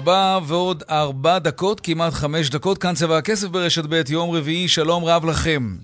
ארבע ועוד ארבע דקות, כמעט חמש דקות, כאן צבע הכסף ברשת ב', יום רביעי, שלום רב לכם.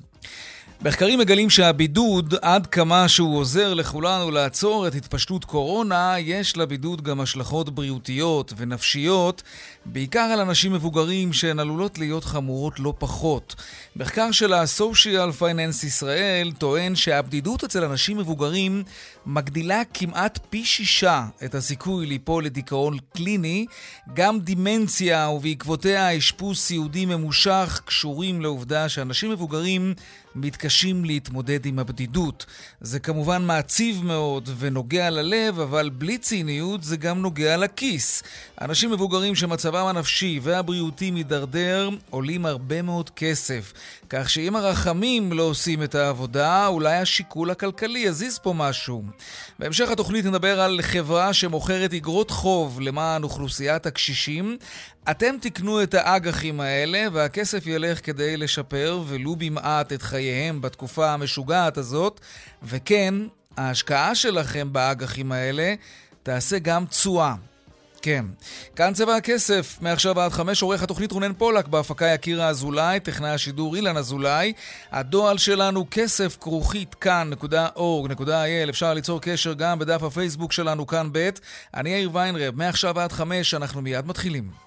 מחקרים מגלים שהבידוד, עד כמה שהוא עוזר לכולנו לעצור את התפשטות קורונה, יש לבידוד גם השלכות בריאותיות ונפשיות, בעיקר על אנשים מבוגרים שהן עלולות להיות חמורות לא פחות. מחקר של ה-Social Finance ישראל טוען שהבדידות אצל אנשים מבוגרים מגדילה כמעט פי שישה את הסיכוי ליפול לדיכאון קליני. גם דימנציה ובעקבותיה אשפוז סיעודי ממושך קשורים לעובדה שאנשים מבוגרים מתקשים להתמודד עם הבדידות. זה כמובן מעציב מאוד ונוגע ללב, אבל בלי ציניות זה גם נוגע לכיס. אנשים מבוגרים שמצבם הנפשי והבריאותי מידרדר עולים הרבה מאוד כסף. כך שאם הרחמים לא עושים את העבודה, אולי השיקול הכלכלי יזיז פה משהו. בהמשך התוכנית נדבר על חברה שמוכרת אגרות חוב למען אוכלוסיית הקשישים. אתם תקנו את האג"חים האלה, והכסף ילך כדי לשפר ולו במעט את חייהם בתקופה המשוגעת הזאת. וכן, ההשקעה שלכם באג"חים האלה תעשה גם תשואה. כן. כאן צבע הכסף, מעכשיו עד חמש, עורך התוכנית רונן פולק, בהפקה יקירה אזולאי, טכנאי השידור אילן אזולאי. הדועל שלנו כסף כרוכית כאן.org.il, אפשר ליצור קשר גם בדף הפייסבוק שלנו כאן ב'. אני יאיר ויינרב, מעכשיו עד חמש, אנחנו מיד מתחילים.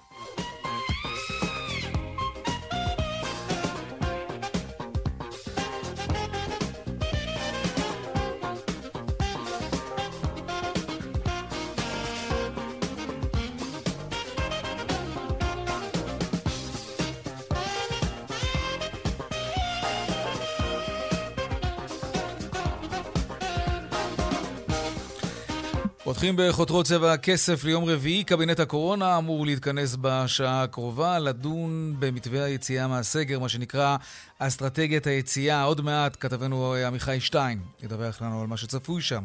פותחים בחותרות צבע הכסף ליום רביעי. קבינט הקורונה אמור להתכנס בשעה הקרובה, לדון במתווה היציאה מהסגר, מה שנקרא אסטרטגיית היציאה. עוד מעט כתבנו עמיחי שטיין ידווח לנו על מה שצפוי שם.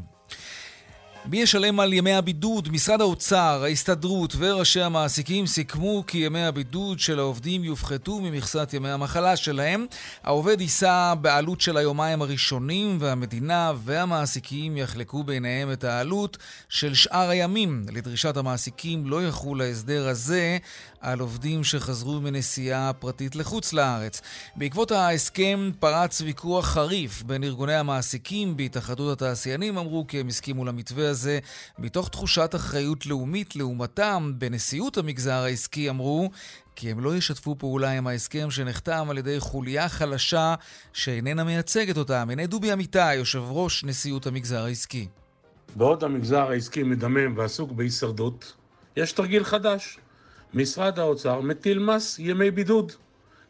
מי ישלם על ימי הבידוד? משרד האוצר, ההסתדרות וראשי המעסיקים סיכמו כי ימי הבידוד של העובדים יופחתו ממכסת ימי המחלה שלהם. העובד יישא בעלות של היומיים הראשונים והמדינה והמעסיקים יחלקו ביניהם את העלות של שאר הימים. לדרישת המעסיקים לא יחול ההסדר הזה על עובדים שחזרו מנסיעה פרטית לחוץ לארץ. בעקבות ההסכם פרץ ויכוח חריף בין ארגוני המעסיקים בהתאחדות התעשיינים, אמרו כי הם הסכימו למתווה הזה מתוך תחושת אחריות לאומית לעומתם. בנשיאות המגזר העסקי אמרו כי הם לא ישתפו פעולה עם ההסכם שנחתם על ידי חוליה חלשה שאיננה מייצגת אותם. הנה דובי אמיתי, יושב ראש נשיאות המגזר העסקי. בעוד המגזר העסקי מדמם ועסוק בהישרדות, יש תרגיל חדש. משרד האוצר מטיל מס ימי בידוד.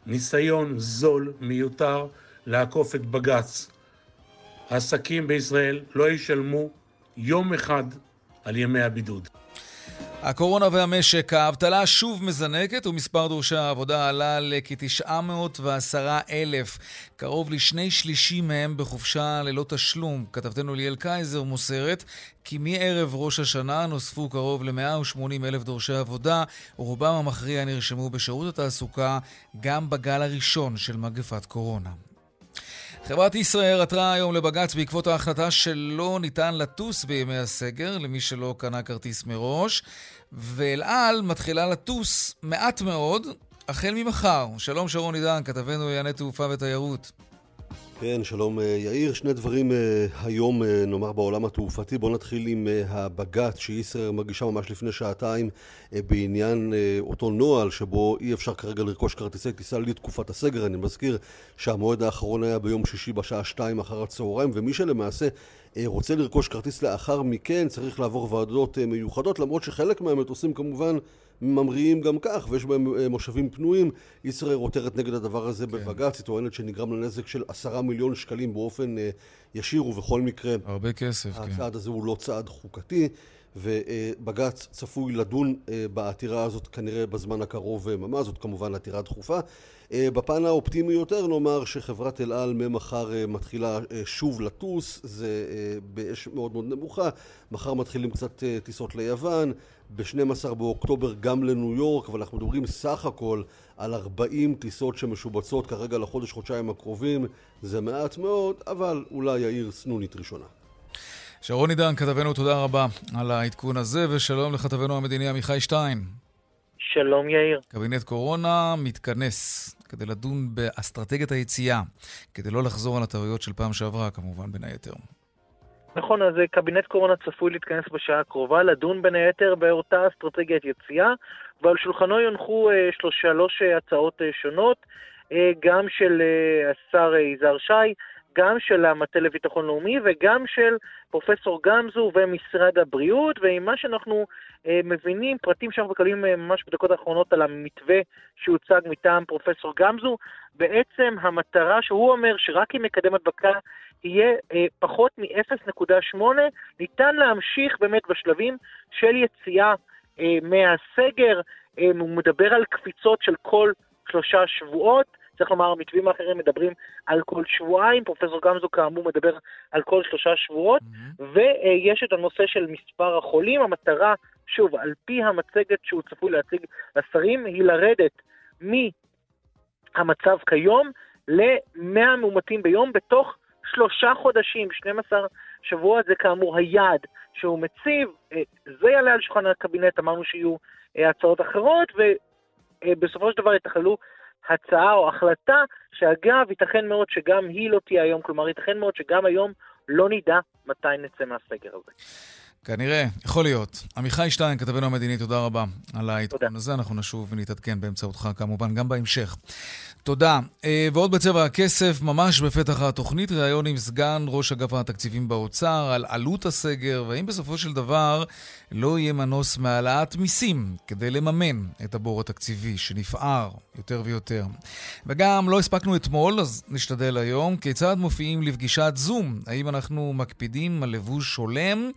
ניסיון זול, מיותר, לעקוף את בג"ץ. העסקים בישראל לא ישלמו יום אחד על ימי הבידוד. הקורונה והמשק, האבטלה שוב מזנקת ומספר דורשי העבודה עלה לכ-910 אלף. קרוב לשני שלישים מהם בחופשה ללא תשלום. כתבתנו ליאל קייזר מוסרת כי מערב ראש השנה נוספו קרוב ל-180 אלף דורשי עבודה, רובם המכריע נרשמו בשירות התעסוקה גם בגל הראשון של מגפת קורונה. חברת ישראל עתרה היום לבג"ץ בעקבות ההחלטה שלא ניתן לטוס בימי הסגר למי שלא קנה כרטיס מראש, ואל על מתחילה לטוס מעט מאוד החל ממחר. שלום שרון עידן, כתבנו לענייני תעופה ותיירות. כן, שלום אה, יאיר. שני דברים אה, היום, אה, נאמר, בעולם התעופתי. בואו נתחיל עם הבג"ץ שישראל מגישה ממש לפני שעתיים בעניין אותו נוהל שבו אי אפשר כרגע לרכוש כרטיסי טיסה לתקופת הסגר. אני מזכיר שהמועד האחרון היה ביום שישי בשעה שתיים אחר הצהריים, ומי שלמעשה רוצה לרכוש כרטיס לאחר מכן צריך לעבור ועדות מיוחדות, למרות שחלק מהמטוסים כמובן ממריאים גם כך, ויש בהם מושבים פנויים. ישראייר עותרת נגד הדבר הזה כן. בבג"ץ, היא טוענת שנגרם לה נזק של עשרה מיליון שקלים באופן ישיר, ובכל מקרה... הרבה כסף, הצעד כן. הצעד הזה הוא לא צעד חוקתי. ובג"ץ צפוי לדון בעתירה הזאת כנראה בזמן הקרוב ממש, זאת כמובן עתירה דחופה. אה, בפן האופטימי יותר נאמר שחברת אל על ממחר אה, מתחילה אה, שוב לטוס, זה באש מאוד מאוד נמוכה, מחר מתחילים קצת טיסות ליוון, ב-12 באוקטובר גם לניו יורק, אבל אנחנו מדברים סך הכל על 40 טיסות שמשובצות כרגע לחודש-חודשיים הקרובים, זה מעט מאוד, אבל אולי יאיר סנונית ראשונה. שרון עידן, כתבנו, תודה רבה על העדכון הזה, ושלום לכתבנו המדיני עמיחי שטיין. שלום יאיר. קבינט קורונה מתכנס כדי לדון באסטרטגיית היציאה, כדי לא לחזור על הטעויות של פעם שעברה, כמובן, בין היתר. נכון, אז אה, קבינט קורונה צפוי להתכנס בשעה הקרובה, לדון בין היתר באותה אסטרטגיית יציאה, ועל שולחנו יונחו אה, שלוש הצעות אה, שונות, גם של השר יזהר שי, גם של המטה לביטחון לאומי וגם של פרופסור גמזו ומשרד הבריאות, ועם מה שאנחנו מבינים, פרטים שאנחנו מקבלים אה, ממש בדקות האחרונות על המתווה שהוצג מטעם פרופסור גמזו, בעצם המטרה שהוא אומר שרק עם מקדם הדבקה יהיה אה, פחות מ-0.8, ניתן להמשיך באמת בשלבים של יציאה אה, מהסגר, אה, הוא מדבר על קפיצות של כל שלושה שבועות, צריך לומר, המתווים האחרים מדברים על כל שבועיים, פרופסור גמזו כאמור מדבר על כל שלושה שבועות, mm-hmm. ויש את הנושא של מספר החולים. המטרה, שוב, על פי המצגת שהוא צפוי להציג לשרים, היא לרדת מהמצב כיום ל-100 מאומתים ביום בתוך שלושה חודשים, 12 שבועות, זה כאמור היעד שהוא מציב, אה, זה יעלה על שולחן הקבינט, אמרנו שיהיו אה, הצעות אחרות, ובסופו של דבר יתכללו הצעה או החלטה, שאגב, ייתכן מאוד שגם היא לא תהיה היום, כלומר, ייתכן מאוד שגם היום לא נדע מתי נצא מהסגר הזה. כנראה, יכול להיות. עמיחי שטיין, כתבנו המדיני, תודה רבה על העדכון הזה. אנחנו נשוב ונתעדכן באמצעותך כמובן גם בהמשך. תודה. אה, ועוד בצבע הכסף, ממש בפתח התוכנית, ראיון עם סגן ראש אגף התקציבים באוצר על עלות הסגר, והאם בסופו של דבר לא יהיה מנוס מהעלאת מיסים כדי לממן את הבור התקציבי שנפער יותר ויותר. וגם לא הספקנו אתמול, אז נשתדל היום, כיצד מופיעים לפגישת זום? האם אנחנו מקפידים על לבוש הולם?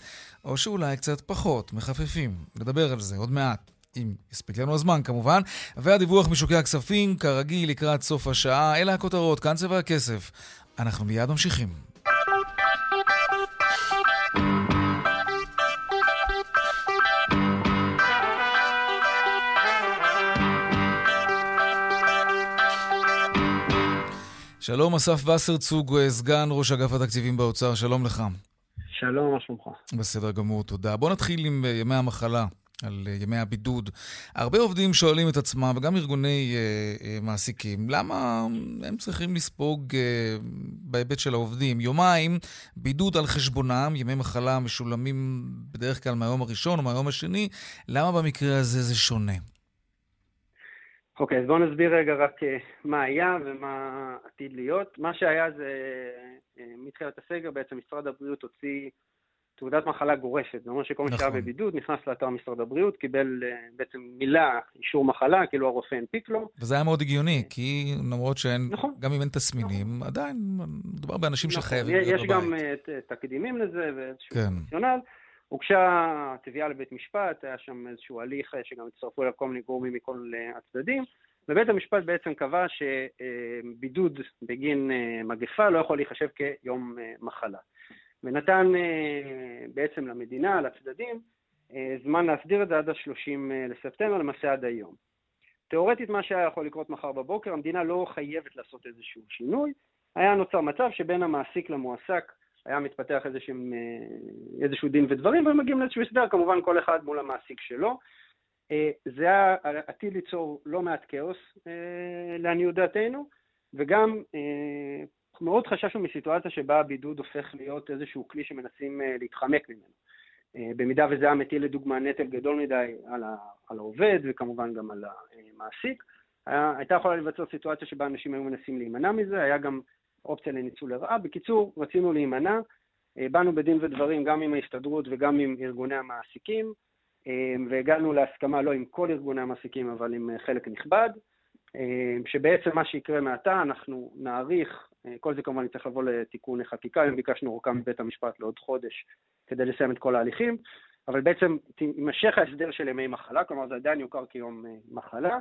או שאולי קצת פחות, מחפפים. נדבר על זה עוד מעט. אם יספיק לנו הזמן כמובן. והדיווח משוקי הכספים, כרגיל, לקראת סוף השעה. אלה הכותרות, כאן צבע הכסף. אנחנו מיד ממשיכים. שלום, אסף וסרצוג, סגן ראש אגף התקציבים באוצר, שלום לך. שלום, מה שלומך? בסדר גמור, תודה. בוא נתחיל עם אה, ימי המחלה. על אה, ימי הבידוד. הרבה עובדים שואלים את עצמם, וגם ארגוני אה, אה, מעסיקים, למה הם צריכים לספוג אה, בהיבט של העובדים יומיים בידוד על חשבונם, ימי מחלה משולמים בדרך כלל מהיום הראשון או מהיום השני, למה במקרה הזה זה שונה? אוקיי, okay, אז בואו נסביר רגע רק אה, מה היה ומה עתיד להיות. מה שהיה זה, אה, מתחילת הסגר בעצם משרד הבריאות הוציא תעודת מחלה גורפת. זה אומר שכל מי שהיה נכון. בבידוד נכנס לאתר משרד הבריאות, קיבל אה, בעצם מילה, אישור מחלה, כאילו הרופא הנפיק לו. וזה היה מאוד הגיוני, כי למרות שאין, נכון. גם אם אין תסמינים, נכון. עדיין מדובר באנשים נכון. שחייבים להיות בבית. יש גם תקדימים לזה ואיזשהו כן. פונקציונל. הוגשה תביעה לבית משפט, היה שם איזשהו הליך שגם הצטרפו אליו כל מיני גורמים מכל הצדדים, ובית המשפט בעצם קבע שבידוד בגין מגפה לא יכול להיחשב כיום מחלה. ונתן בעצם למדינה, לצדדים, זמן להסדיר את זה עד ה-30 לספטמבר, למעשה עד היום. תאורטית מה שהיה יכול לקרות מחר בבוקר, המדינה לא חייבת לעשות איזשהו שינוי, היה נוצר מצב שבין המעסיק למועסק היה מתפתח איזשהו, אה, איזשהו דין ודברים, והם מגיעים לאיזשהו הסדר, כמובן כל אחד מול המעסיק שלו. אה, זה היה עתיד ליצור לא מעט כאוס אה, לעניות דעתנו, וגם מאוד חששנו מסיטואציה שבה הבידוד הופך להיות איזשהו כלי שמנסים להתחמק ממנו. במידה וזה היה מטיל לדוגמה נטל גדול מדי על, ה, על העובד וכמובן גם על המעסיק, הייתה יכולה להיווצר סיטואציה שבה אנשים היו מנסים להימנע מזה, היה גם אופציה לניצול לרעה. בקיצור, רצינו להימנע, אה, באנו בדין ודברים גם עם ההסתדרות וגם עם ארגוני המעסיקים, והגענו להסכמה לא עם כל ארגוני המעסיקים, אבל עם חלק נכבד, שבעצם מה שיקרה מעתה, אנחנו נאריך, כל זה כמובן יצטרך לבוא לתיקון חקיקה, אם ביקשנו אורכה מבית המשפט לעוד חודש כדי לסיים את כל ההליכים, אבל בעצם תימשך ההסדר של ימי מחלה, כלומר זה עדיין יוכר כיום מחלה,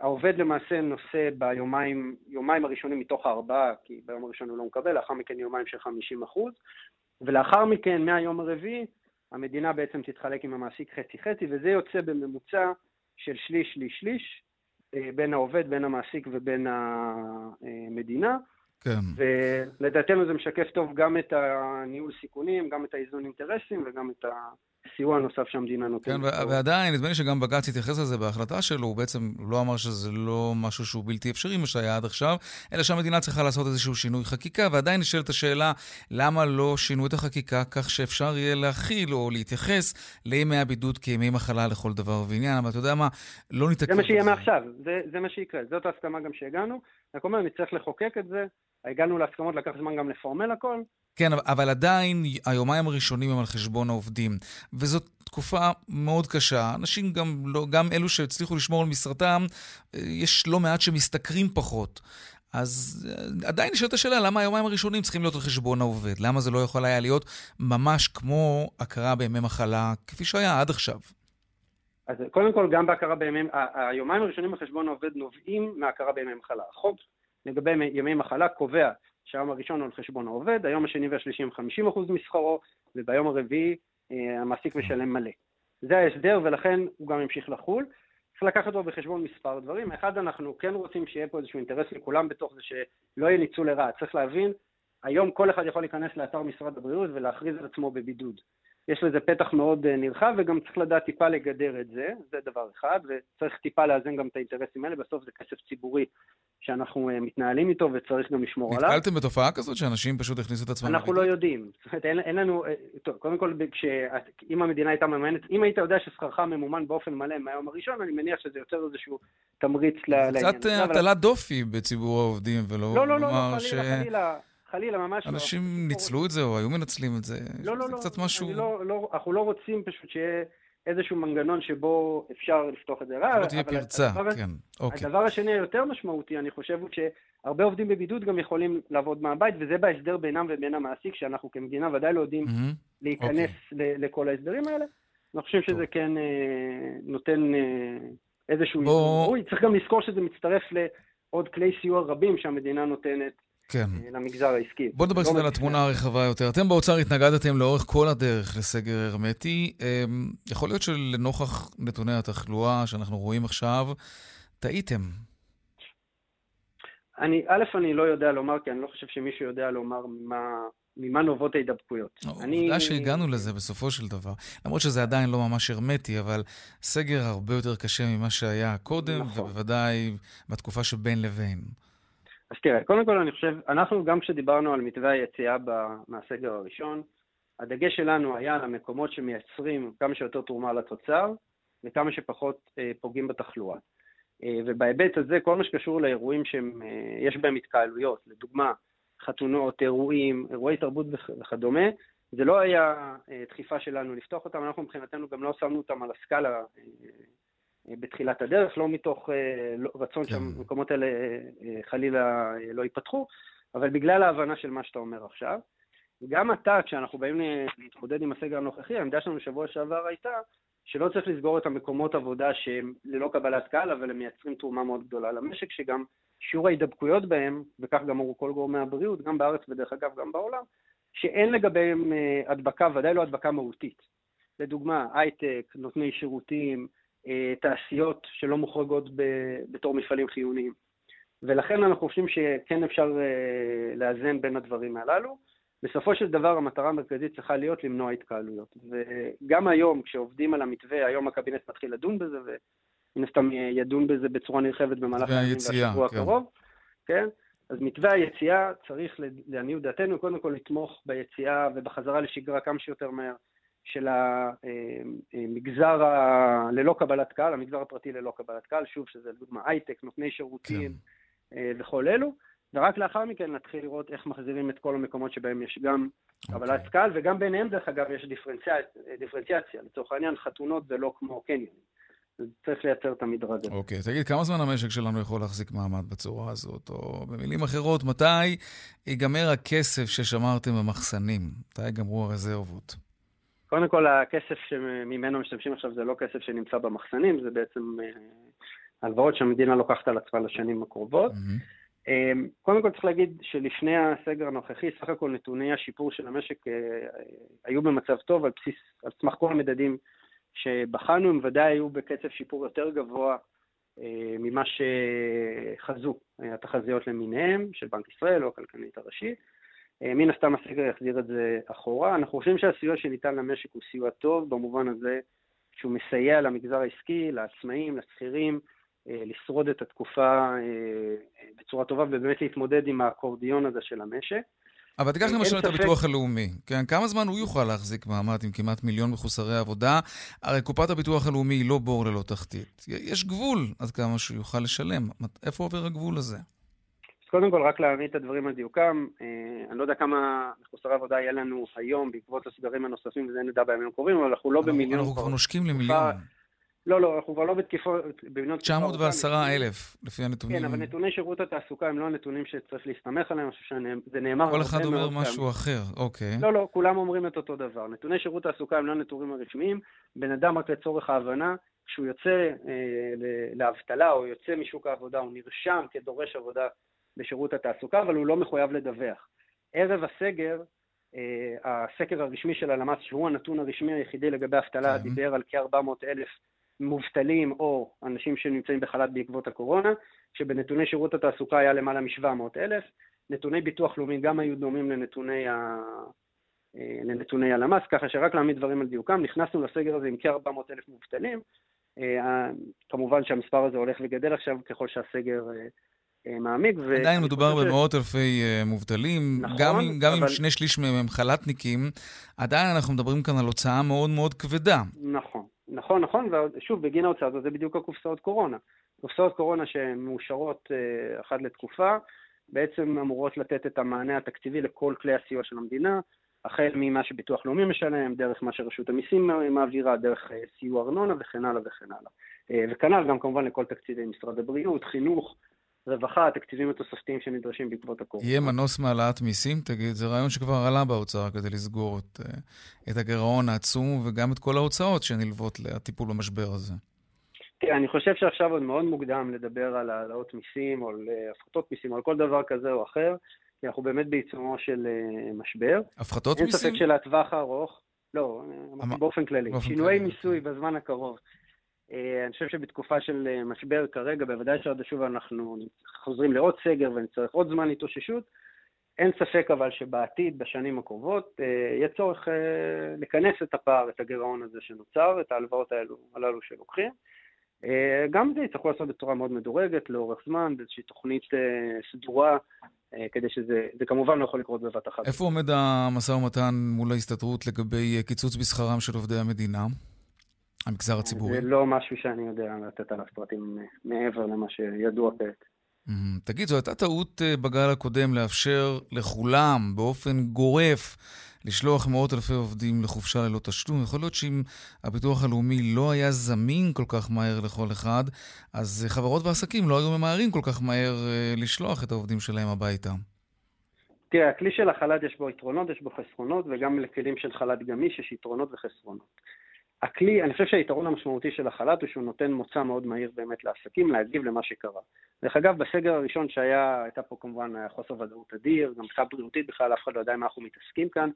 העובד למעשה נושא ביומיים יומיים הראשונים מתוך הארבעה, כי ביום הראשון הוא לא מקבל, לאחר מכן יומיים של 50 אחוז, ולאחר מכן, מהיום הרביעי, המדינה בעצם תתחלק עם המעסיק חצי-חצי, וזה יוצא בממוצע של שליש, שליש, שליש, uh, בין העובד, בין המעסיק ובין המדינה. כן. ולדעתנו זה משקף טוב גם את הניהול סיכונים, גם את האיזון אינטרסים וגם את ה... סיוע נוסף שהמדינה נותנת. כן, ועדיין, נדמה לי שגם בג"ץ התייחס לזה בהחלטה שלו, הוא בעצם לא אמר שזה לא משהו שהוא בלתי אפשרי, מה שהיה עד עכשיו, אלא שהמדינה צריכה לעשות איזשהו שינוי חקיקה, ועדיין נשאלת השאלה, למה לא שינו את החקיקה כך שאפשר יהיה להכיל או להתייחס לימי הבידוד כימי מחלה לכל דבר ועניין, אבל אתה יודע מה, לא נתעכב זה מה שיהיה מעכשיו, זה, זה מה שיקרה, זאת ההסכמה גם שהגענו, רק אומר, נצטרך לחוקק את זה, הגענו להסכמות, לקח זמן גם לפורמל הכל, כן, אבל עדיין היומיים הראשונים הם על חשבון העובדים, וזאת תקופה מאוד קשה. אנשים, גם, לא, גם אלו שהצליחו לשמור על משרתם, יש לא מעט שמשתכרים פחות. אז אה, עדיין נשאלת השאלה, למה היומיים הראשונים צריכים להיות על חשבון העובד? למה זה לא יכול היה להיות ממש כמו הכרה בימי מחלה, כפי שהיה עד עכשיו? אז קודם כל, גם בהכרה בימים, היומיים הראשונים על חשבון העובד נובעים מהכרה בימי מחלה. החוק לגבי ימי מחלה קובע שהיום הראשון הוא על חשבון העובד, היום השני והשלישי הם 50% משכרו, וביום הרביעי אה, המעסיק משלם מלא. זה ההסדר ולכן הוא גם ימשיך לחול. צריך לקחת בו בחשבון מספר דברים. אחד, אנחנו כן רוצים שיהיה פה איזשהו אינטרס לכולם בתוך זה שלא יהיה ניצול לרעה. צריך להבין, היום כל אחד יכול להיכנס לאתר משרד הבריאות ולהכריז על עצמו בבידוד. יש לזה פתח מאוד אה, נרחב וגם צריך לדעת טיפה לגדר את זה, זה דבר אחד, וצריך טיפה לאזן גם את האינטרסים האלה, בסוף זה כסף ציבורי שאנחנו אה, מתנהלים איתו וצריך גם לשמור עליו. נתקלתם בתופעה כזאת שאנשים פשוט הכניסו את עצמם? אנחנו לא יודעים. זאת אומרת, אין, אין לנו, אה, טוב, קודם כל, אם המדינה הייתה מממנת, אם היית יודע ששכרך ממומן באופן מלא מהיום הראשון, אני מניח שזה יוצר איזשהו תמריץ לעניין. קצת הטלת דופי בציבור העובדים, ולא לא, לא, לא, לא, חלילה, חלילה. חלילה, ממש לא. אנשים ניצלו את זה או היו מנצלים את זה. לא, לא, לא. זה קצת משהו... לא, לא, אנחנו לא רוצים פשוט שיהיה איזשהו מנגנון שבו אפשר לפתוח את זה רע. לא תהיה פרצה, כן. אוקיי. הדבר השני היותר משמעותי, אני חושב, הוא שהרבה עובדים בבידוד גם יכולים לעבוד מהבית, וזה בהסדר בינם ובין המעסיק, שאנחנו כמדינה ודאי לא יודעים להיכנס אוקיי. לכל ההסדרים האלה. אני חושב שזה כן אה, נותן אה, איזשהו... בוא... צריך גם לזכור שזה מצטרף לעוד כלי סיוע רבים שהמדינה נותנת כן. אה, למגזר העסקי. בוא נדבר לא קצת לא על התמונה הרחבה יותר. אתם באוצר התנגדתם לאורך כל הדרך לסגר הרמטי. אמ, יכול להיות שלנוכח נתוני התחלואה שאנחנו רואים עכשיו, טעיתם. אני, א', אני לא יודע לומר, כי אני לא חושב שמישהו יודע לומר מה, ממה נובעות ההידבקויות. אני... עובדה שהגענו לזה בסופו של דבר. למרות שזה עדיין לא ממש הרמטי, אבל סגר הרבה יותר קשה ממה שהיה קודם, נכון. ובוודאי בתקופה שבין לבין. אז תראה, קודם כל אני חושב, אנחנו גם כשדיברנו על מתווה היציאה מהסגר הראשון, הדגש שלנו היה על המקומות שמייצרים כמה שיותר תרומה לתוצר וכמה שפחות אה, פוגעים בתחלואה. אה, ובהיבט הזה, כל מה שקשור לאירועים שיש אה, בהם התקהלויות, לדוגמה, חתונות, אירועים, אירועי תרבות וכדומה, זה לא היה דחיפה שלנו לפתוח אותם, אנחנו מבחינתנו גם לא שמנו אותם על הסקאלה בתחילת הדרך, לא מתוך אה, לא, רצון כן. שהמקומות האלה אה, חלילה אה, לא ייפתחו, אבל בגלל ההבנה של מה שאתה אומר עכשיו. גם עתה, כשאנחנו באים להתמודד עם הסגר הנוכחי, העמדה שלנו בשבוע שעבר הייתה שלא צריך לסגור את המקומות עבודה שהם ללא קבלת קהל, אבל הם מייצרים תרומה מאוד גדולה למשק, שגם שיעור ההידבקויות בהם, וכך גם אמרו כל גורמי הבריאות, גם בארץ ודרך אגב גם בעולם, שאין לגביהם הדבקה, ודאי לא הדבקה מהותית. לדוגמה, הייטק, נותני שירותים, תעשיות שלא מוחרגות בתור מפעלים חיוניים. ולכן אנחנו חושבים שכן אפשר אה, לאזן בין הדברים הללו. בסופו של דבר המטרה המרכזית צריכה להיות למנוע התקהלויות. וגם היום, כשעובדים על המתווה, היום הקבינט מתחיל לדון בזה, ומן הסתם ידון בזה בצורה נרחבת במהלך הימים והשבוע כן. הקרוב. כן? אז מתווה היציאה צריך, לעניות דעתנו, קודם כל לתמוך ביציאה ובחזרה לשגרה כמה שיותר מהר. של המגזר ה... ללא קבלת קהל, המגזר הפרטי ללא קבלת קהל, שוב, שזה לדוגמה הייטק, נותני שירותים כן. אה, וכל אלו, ורק לאחר מכן נתחיל לראות איך מחזירים את כל המקומות שבהם יש גם קבלת okay. קהל, וגם ביניהם, דרך אגב, יש דיפרנציאציה. דיפרנציאציה. לצורך העניין, חתונות זה לא כמו קניון. צריך לייצר את המדרג הזה. אוקיי, okay, תגיד, כמה זמן המשק שלנו יכול להחזיק מעמד בצורה הזאת? או במילים אחרות, מתי ייגמר הכסף ששמרתם במחסנים? מתי ייגמרו הרזרבות? קודם כל, הכסף שממנו משתמשים עכשיו זה לא כסף שנמצא במחסנים, זה בעצם אה, הלוואות שהמדינה לוקחת על עצמה לשנים הקרובות. Mm-hmm. קודם כל צריך להגיד שלפני הסגר הנוכחי, סך הכל נתוני השיפור של המשק אה, היו במצב טוב על בסיס, על סמך כל המדדים שבחנו, הם ודאי היו בקצב שיפור יותר גבוה ממה שחזו התחזיות למיניהם של בנק ישראל או הכלכלית הראשית. אה, מן הסתם הסגר יחזיר את זה אחורה. אנחנו חושבים שהסיוע שניתן למשק הוא סיוע טוב, במובן הזה שהוא מסייע למגזר העסקי, לעצמאים, לשכירים, אה, לשרוד את התקופה אה, בצורה טובה ובאמת להתמודד עם האקורדיון הזה של המשק. אבל תיקח למשל את הביטוח הלאומי, כן? כמה זמן הוא יוכל להחזיק מעמד עם כמעט מיליון מחוסרי עבודה? הרי קופת הביטוח הלאומי היא לא בור ללא תחתית. יש גבול עד כמה שהוא יוכל לשלם. איפה עובר הגבול הזה? אז קודם כל, רק להעמיד את הדברים על דיוקם, אה, אני לא יודע כמה מחוסרי עבודה יהיה לנו היום בעקבות הסגרים הנוספים, וזה נדע בימים הקרובים, אבל אנחנו לא במיליון. אנחנו כבר נושקים למיליון. לא, לא, אנחנו כבר לא בתקיפות, במדינות... 910 אלף, לפי הנתונים. כן, אבל נתוני שירות התעסוקה הם לא הנתונים שצריך להסתמך עליהם, אני חושב שזה נאמר... כל אחד אומר משהו אחר, אוקיי. לא, לא, כולם אומרים את אותו דבר. נתוני שירות התעסוקה הם לא הנתונים הרשמיים, בן אדם רק לצורך ההבנה, כשהוא יוצא אה, לאבטלה או יוצא משוק העבודה, הוא נרשם כדורש עבודה בשירות התעסוקה, אבל הוא לא מחויב לדווח. ערב הסגר, אה, הסקר הרשמי של הלמ"ס, שהוא הנתון הרשמי היחידי לגבי אבטלה. דיבר על כ-400 אלף מובטלים או אנשים שנמצאים בחל"ת בעקבות הקורונה, שבנתוני שירות התעסוקה היה למעלה מ-700 אלף. נתוני ביטוח לאומי גם היו דומים לנתוני, ה... אה, לנתוני הלמ"ס, ככה שרק להעמיד דברים על דיוקם, נכנסנו לסגר הזה עם כ-400 אלף מובטלים. אה, כמובן שהמספר הזה הולך וגדל עכשיו ככל שהסגר אה, מעמיק. עדיין מדובר במאות ש... אלפי מובטלים, נכון, גם, גם אבל... אם שני שליש מהם הם חל"תניקים, עדיין אנחנו מדברים כאן על הוצאה מאוד מאוד כבדה. נכון. נכון, נכון, ושוב, בגין ההוצאה הזאת זה בדיוק הקופסאות קורונה. קופסאות קורונה שמאושרות אה, אחת לתקופה, בעצם אמורות לתת את המענה התקציבי לכל כלי הסיוע של המדינה, החל ממה שביטוח לאומי משלם, דרך מה שרשות המיסים מעבירה, דרך אה, סיוע ארנונה וכן הלאה וכן הלאה. אה, וכנ"ל גם כמובן לכל תקציבי משרד הבריאות, חינוך, רווחה, התקציבים התוספתיים שנדרשים בעקבות הקורונה. יהיה מנוס מהעלאת מיסים? תגיד, זה רעיון שכבר עלה באוצר כדי לסגור את, אה, את הגירעון העצום וגם את כל ההוצאות שנלוות לטיפול במשבר הזה. כן, אני חושב שעכשיו עוד מאוד מוקדם לדבר על העלאות מיסים או על אה, הפחתות מיסים או על כל דבר כזה או אחר, כי אנחנו באמת בעיצומו של אה, משבר. הפחתות מיסים? אין ספק שלטווח הארוך, לא, אמ... באופן כללי. שינויי מיסוי בזמן הקרוב. אה, אני חושב שבתקופה של אה, משבר כרגע, בוודאי שעוד שוב אנחנו חוזרים לעוד סגר ונצטרך עוד זמן התאוששות. אין ספק אבל שבעתיד, בשנים הקרובות, אה, יהיה צורך לכנס את הפער, את הגירעון הזה שנוצר, את ההלוואות האלו, הללו שלוקחים. גם זה יצטרכו לעשות בצורה מאוד מדורגת, לאורך זמן, באיזושהי תוכנית סדורה, כדי שזה, זה כמובן לא יכול לקרות בבת אחת. איפה עומד המשא ומתן מול ההסתדרות לגבי קיצוץ בשכרם של עובדי המדינה? המגזר הציבורי? זה לא משהו שאני יודע לתת עליו פרטים מעבר למה שידוע כעת. תגיד, זו הייתה טעות אה, בגל הקודם לאפשר לכולם, באופן גורף, לשלוח מאות אלפי עובדים לחופשה ללא תשלום. יכול להיות שאם הביטוח הלאומי לא היה זמין כל כך מהר לכל אחד, אז חברות ועסקים לא היו ממהרים כל כך מהר אה, לשלוח את העובדים שלהם הביתה. תראה, הכלי של החל"ת יש בו יתרונות, יש בו חסרונות, וגם לכלים של חל"ת גמיש יש יתרונות וחסרונות. הכלי, אני חושב שהיתרון המשמעותי של החל"ת הוא שהוא נותן מוצא מאוד מהיר באמת לעסקים להגיב למה שקרה. דרך אגב, בסגר הראשון שהיה, הייתה פה כמובן חוסר ודאות אדיר, גם מבחינה בריאותית בכלל, אף אחד לא יודע עם מה אנחנו מתעסקים כאן.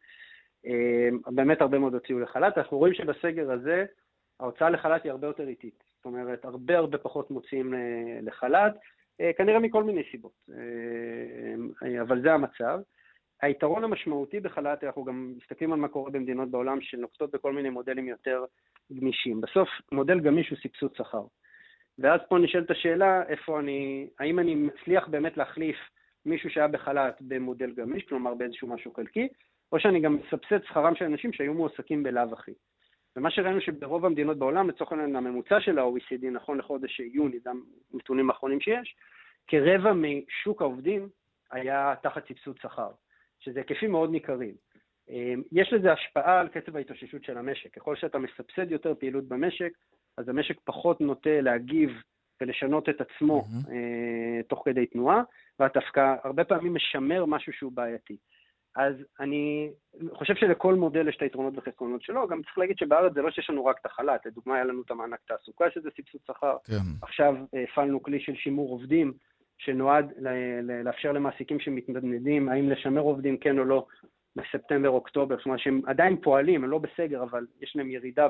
אה, באמת הרבה מאוד הוציאו לחל"ת. אנחנו רואים שבסגר הזה ההוצאה לחל"ת היא הרבה יותר איטית. זאת אומרת, הרבה הרבה פחות מוציאים אה, לחל"ת, אה, כנראה מכל מיני סיבות, אבל זה המצב. היתרון המשמעותי בחל"ת, אנחנו גם מסתכלים על מה קורה במדינות בעולם שנוקטות בכל מיני מודלים יותר גמישים. בסוף, מודל גמיש הוא סבסוד שכר. ואז פה נשאלת השאלה, איפה אני, האם אני מצליח באמת להחליף מישהו שהיה בחל"ת במודל גמיש, כלומר באיזשהו משהו חלקי, או שאני גם מסבסד שכרם של אנשים שהיו מועסקים בלאו הכי. ומה שראינו שברוב המדינות בעולם, לצורך העניין הממוצע של ה-OECD, נכון לחודש יוני, גם נתונים האחרונים שיש, כרבע משוק העובדים היה תחת סבסוד שכר, שזה היקפים מאוד ניכרים. יש לזה השפעה על קצב ההתאוששות של המשק. ככל שאתה מסבסד יותר פעילות במשק, אז המשק פחות נוטה להגיב ולשנות את עצמו mm-hmm. אה, תוך כדי תנועה, ואתה דווקא הרבה פעמים משמר משהו שהוא בעייתי. אז אני חושב שלכל מודל יש את היתרונות והחסרונות שלו, גם צריך להגיד שבארץ זה לא שיש לנו רק את החל"ת, לדוגמה היה לנו את המענק תעסוקה שזה סבסוד שכר, כן. עכשיו הפעלנו כלי של שימור עובדים, שנועד לאפשר למעסיקים שמתנדנדים האם לשמר עובדים כן או לא בספטמבר-אוקטובר, זאת אומרת שהם עדיין פועלים, הם לא בסגר, אבל יש להם ירידה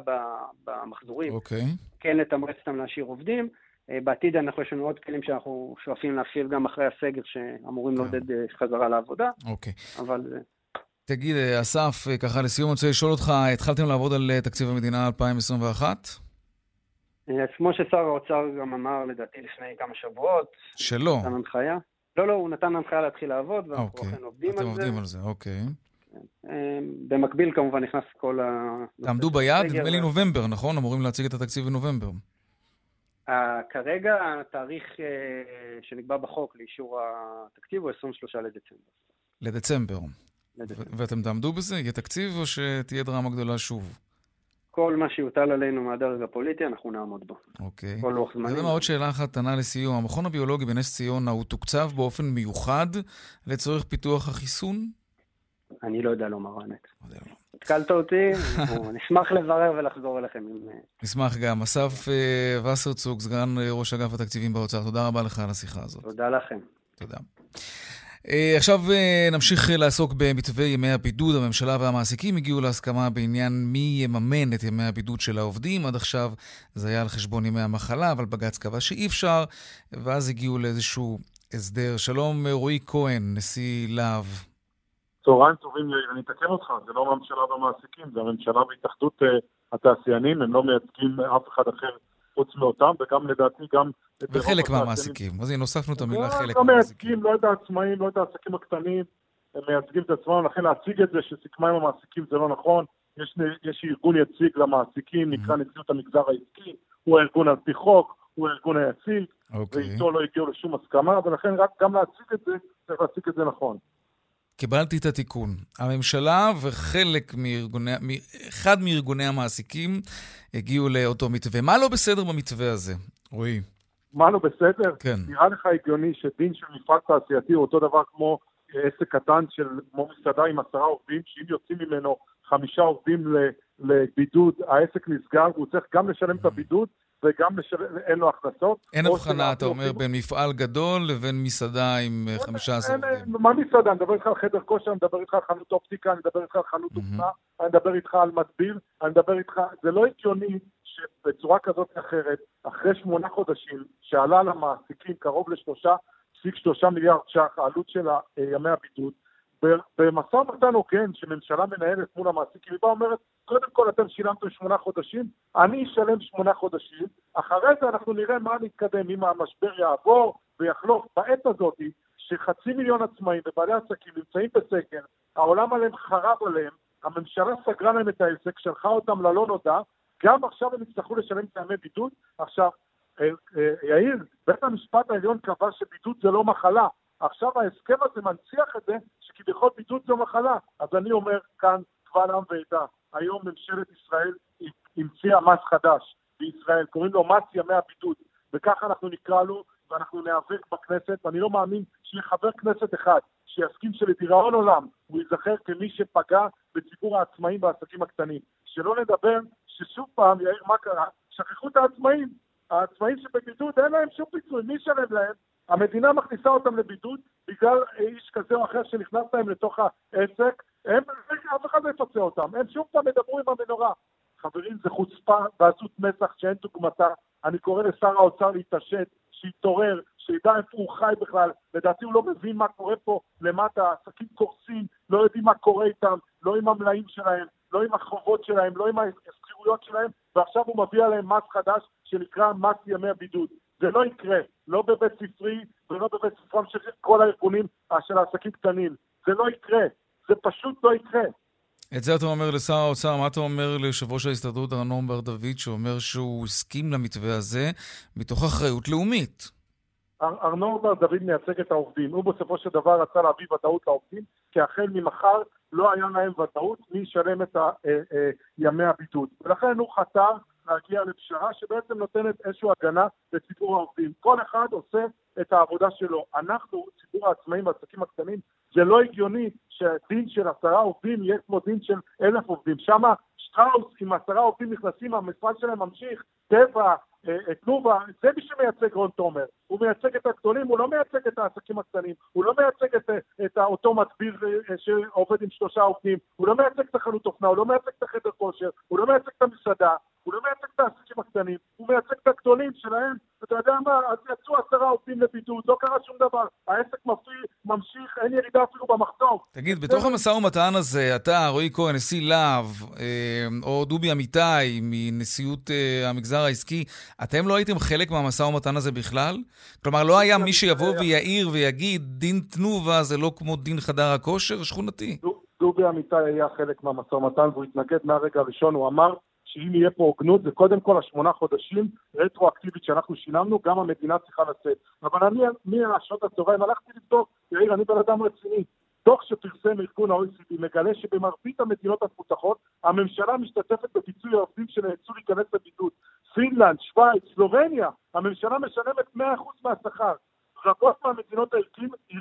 במחזורים. אוקיי. כן לתמרץ אותם להשאיר עובדים. אה, בעתיד אנחנו, יש לנו עוד כלים שאנחנו שואפים להפעיל גם אחרי הסגר, שאמורים כן. לעודד אה, חזרה לעבודה. אוקיי. אבל... תגיד, אה, אסף, ככה לסיום אני רוצה לשאול אותך, התחלתם לעבוד על תקציב המדינה 2021? אז כמו ששר האוצר גם אמר, לדעתי, לפני כמה שבועות. שלא. נתן הנחיה. לא, לא, הוא נתן הנחיה להתחיל לעבוד, ואנחנו אוקיי. אכן עובדים על זה. אתם עובדים על זה, אוקיי. במקביל כמובן נכנס כל ה... תעמדו ביעד? נדמה לי נובמבר, נכון? אמורים להציג את התקציב בנובמבר. כרגע התאריך אה, שנקבע בחוק לאישור התקציב הוא 23 לדצמבר. לדצמבר. לדצמבר. ואתם תעמדו בזה? יהיה תקציב או שתהיה דרמה גדולה שוב? כל מה שיוטל עלינו מהדרג הפוליטי, אנחנו נעמוד בו. אוקיי. כל לוח זמנים. אתה יודע עוד שאלה אחת קטנה לסיום. המכון הביולוגי בנס ציונה הוא תוקצב באופן מיוחד לצורך פיתוח החיסון? אני לא יודע לומר האמת. התקלת אותי, נשמח לברר ולחזור אליכם עם... אה, נשמח גם. אסף אה, וסרצוג, סגן אה, ראש אגף התקציבים באוצר, תודה רבה לך על השיחה הזאת. תודה לכם. תודה. עכשיו נמשיך לעסוק במתווה ימי הבידוד. הממשלה והמעסיקים הגיעו להסכמה בעניין מי יממן את ימי הבידוד של העובדים. עד עכשיו זה היה על חשבון ימי המחלה, אבל בג"ץ קבע שאי אפשר, ואז הגיעו לאיזשהו הסדר. שלום, רועי כהן, נשיא להב. צהריים טובים, אני אתקן אותך, זה לא הממשלה והמעסיקים, זה הממשלה והתאחדות uh, התעשיינים, הם לא מייצגים אף אחד אחר חוץ מאותם, וגם לדעתי גם... וחלק מהמעסיקים, אז הנה, הוספנו את המילה חלק לא מהמעסיקים. לא את העצמאים, לא את העסקים הקטנים, הם מייצגים את עצמם, לכן להציג את זה שסיכמה עם המעסיקים זה לא נכון. יש, יש ארגון יציג למעסיקים, נקרא נשיאות המגזר העסקי, הוא הארגון על פי חוק, הוא הארגון היציג, okay. אוקיי. ואיתו לא הגיעו לשום הסכמה, ולכן רק גם להציג את זה, צריך להציג את זה נכון. קיבלתי את התיקון. הממשלה וחלק מארגוני, אחד מארגוני המעסיקים הגיעו לאותו מתווה. מה לא בסדר במתווה הזה, רועי? מה לא בסדר? כן. נראה לך הגיוני שדין של מפעל תעשייתי הוא אותו דבר כמו עסק קטן של, כמו מסעדה עם עשרה עובדים, שאם יוצאים ממנו חמישה עובדים לבידוד, העסק נסגר, והוא צריך גם לשלם את הבידוד וגם לשלם, אין לו הכנסות. אין הבחנה, אתה אומר, בין מפעל גדול לבין מסעדה עם 15 אה, עובדים. מה מסעדה? אני מדבר איתך על חדר כושר, אני מדבר איתך על חנות אופטיקה, אני מדבר איתך על חנות אופנה, אני מדבר איתך על מדביר, אני מדבר איתך... זה לא הגיוני שבצורה כזאת או אחרת, אחרי שמונה חודשים, שעלה למעסיקים קרוב לשלושה פסיק שלושה מיליארד ש"ח, העלות של ימי הבידוד, במשא ומתן הוגן שממשלה מנהלת מול המעסיקים, היא באה ואומרת, קודם כל אתם שילמתם שמונה חודשים, אני אשלם שמונה חודשים, אחרי זה אנחנו נראה מה נתקדם, אם המשבר יעבור ויחלוף. בעת הזאת, שחצי מיליון עצמאים ובעלי עסקים נמצאים בסגר, העולם עליהם חרב עליהם, הממשלה סגרה להם את העסק, שלחה אותם ללא נודע, גם עכשיו הם יצטרכו לשלם ימי בידוד. עכשיו, אה, אה, יאיר, בית המשפט העליון קבע שבידוד זה לא מחלה. עכשיו ההסכם הזה מנציח את זה שכביכול בידוד זו מחלה. אז אני אומר כאן, קבל עם ועדה, היום ממשלת ישראל המציאה מס חדש בישראל, קוראים לו מס ימי הבידוד, וככה אנחנו נקרא לו, ואנחנו ניאבק בכנסת, ואני לא מאמין שיהיה חבר כנסת אחד שיסכים שלדיראון עולם הוא ייזכר כמי שפגע בציבור העצמאים והעסקים הקטנים. שלא נדבר ששוב פעם, יאיר, מה קרה? שכחו את העצמאים. העצמאים שבבידוד אין להם שום פיצוי, מי ישלם להם? המדינה מכניסה אותם לבידוד בגלל איש כזה או אחר שנכנס להם לתוך העסק, הם, אף אחד לא יפצה אותם, הם שוב פעם ידברו עם המנורה. חברים, זה חוצפה ועזות מצח שאין דוגמתה. אני קורא לשר האוצר להתעשת, שיתעורר, שידע איפה הוא חי בכלל. לדעתי הוא לא מבין מה קורה פה למטה, העסקים קורסים, לא יודעים מה קורה איתם, לא עם המלאים שלהם, לא עם החובות שלהם, לא עם השכירויות שלהם, ועכשיו הוא מביא עליהם מס חדש שנקרא מס ימי הבידוד. זה לא יקרה, לא בבית ספרי ולא בבית ספרם של כל הארגונים של העסקים קטנים. זה לא יקרה, זה פשוט לא יקרה. את זה אתה אומר לשר האוצר, מה אתה אומר ליושב ראש ההסתדרות ארנון בר דוד, שאומר שהוא הסכים למתווה הזה מתוך אחריות לאומית? ארנור בר דוד מייצג את העובדים. הוא בסופו של דבר רצה להביא ודאות לעובדים, כי החל ממחר לא היה להם ודאות מי ישלם את אה, אה, ימי הבידוד. ולכן הוא חתר להגיע לפשרה שבעצם נותנת איזושהי הגנה לציבור העובדים. כל אחד עושה את העבודה שלו. אנחנו, ציבור העצמאים והעסקים הקטנים, זה לא הגיוני שהדין של עשרה עובדים יהיה כמו דין של אלף עובדים. שם שטראוס עם עשרה עובדים נכנסים, המשרד שלהם ממשיך, טבע, אה, תנובה, זה מי שמייצג רון תומר. הוא מייצג את הגדולים, הוא לא מייצג את העסקים הקטנים, הוא לא מייצג את, את אותו מדביר אה, שעובד עם שלושה עובדים, הוא לא מייצג את החנות אופנה, הוא לא מייצג את החדר כושר, הוא לא מייצג את המסעדה, הוא לא מייצג את העסקים הקטנים, הוא מייצג את הגדולים שלהם, אתה יודע מה, אז יצאו עשרה עובדים לבידוד, לא קרה שום דבר, העסק מפריע, ממשיך, אין ירידה אפילו במחזור. תגיד, בתוך המשא ומתן הזה, אתה, רועי כהן, נשיא להב, אה, או דובי אמיתי מנשיאות אה, המגזר העסקי, אתם לא הייתם חלק מהמשא ומתן הזה בכלל? כלומר, לא היה מי שיבוא ויעיר ויגיד, דין תנובה זה לא כמו דין חדר הכושר שכונתי. דובי אמיתי היה חלק מהמשא ומתן והוא התנגד מהרגע הראשון, הוא אמר שאם יהיה פה הוגנות, זה קודם כל השמונה חודשים רטרואקטיבית שאנחנו שילמנו, גם המדינה צריכה לצאת. אבל אני, מהשעות הצהריים הלכתי לבדוק, יאיר, אני בן אדם רציני. דוח שפרסם ארגון ה-OECD מגלה שבמרבית המדינות המפותחות הממשלה משתתפת בפיצוי העובדים שנאלצו להיכנס לבידוד. פינלנד, שווייץ, סלובניה, הממשלה משלמת 100% מהשכר. רבות מהמדינות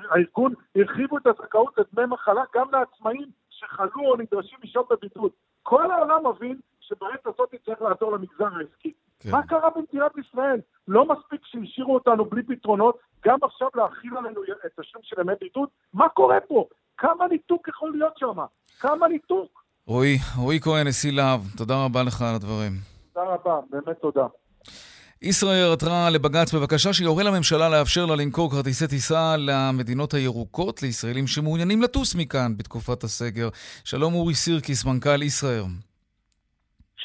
הארגון הרחיבו את הזכאות לדמי מחלה גם לעצמאים שחלו או נדרשים לשהות בבידוד. כל העולם מבין שבעת הזאת צריך לעזור למגזר העסקי. כן. מה קרה במדינת ישראל? לא מספיק שהשאירו אותנו בלי פתרונות, גם עכשיו להכיל עלינו את השם של ימי בידוד? מה קורה פה? כמה ניתוק יכול להיות שם? כמה ניתוק? רועי, רועי כהן, נשיא להב, תודה רבה לך על הדברים. תודה רבה, באמת תודה. ישראייר עתרה לבג"ץ בבקשה שיורה לממשלה לאפשר לה למכור כרטיסי טיסה למדינות הירוקות לישראלים שמעוניינים לטוס מכאן בתקופת הסגר. שלום אורי סירקיס, מנכ"ל ישראייר.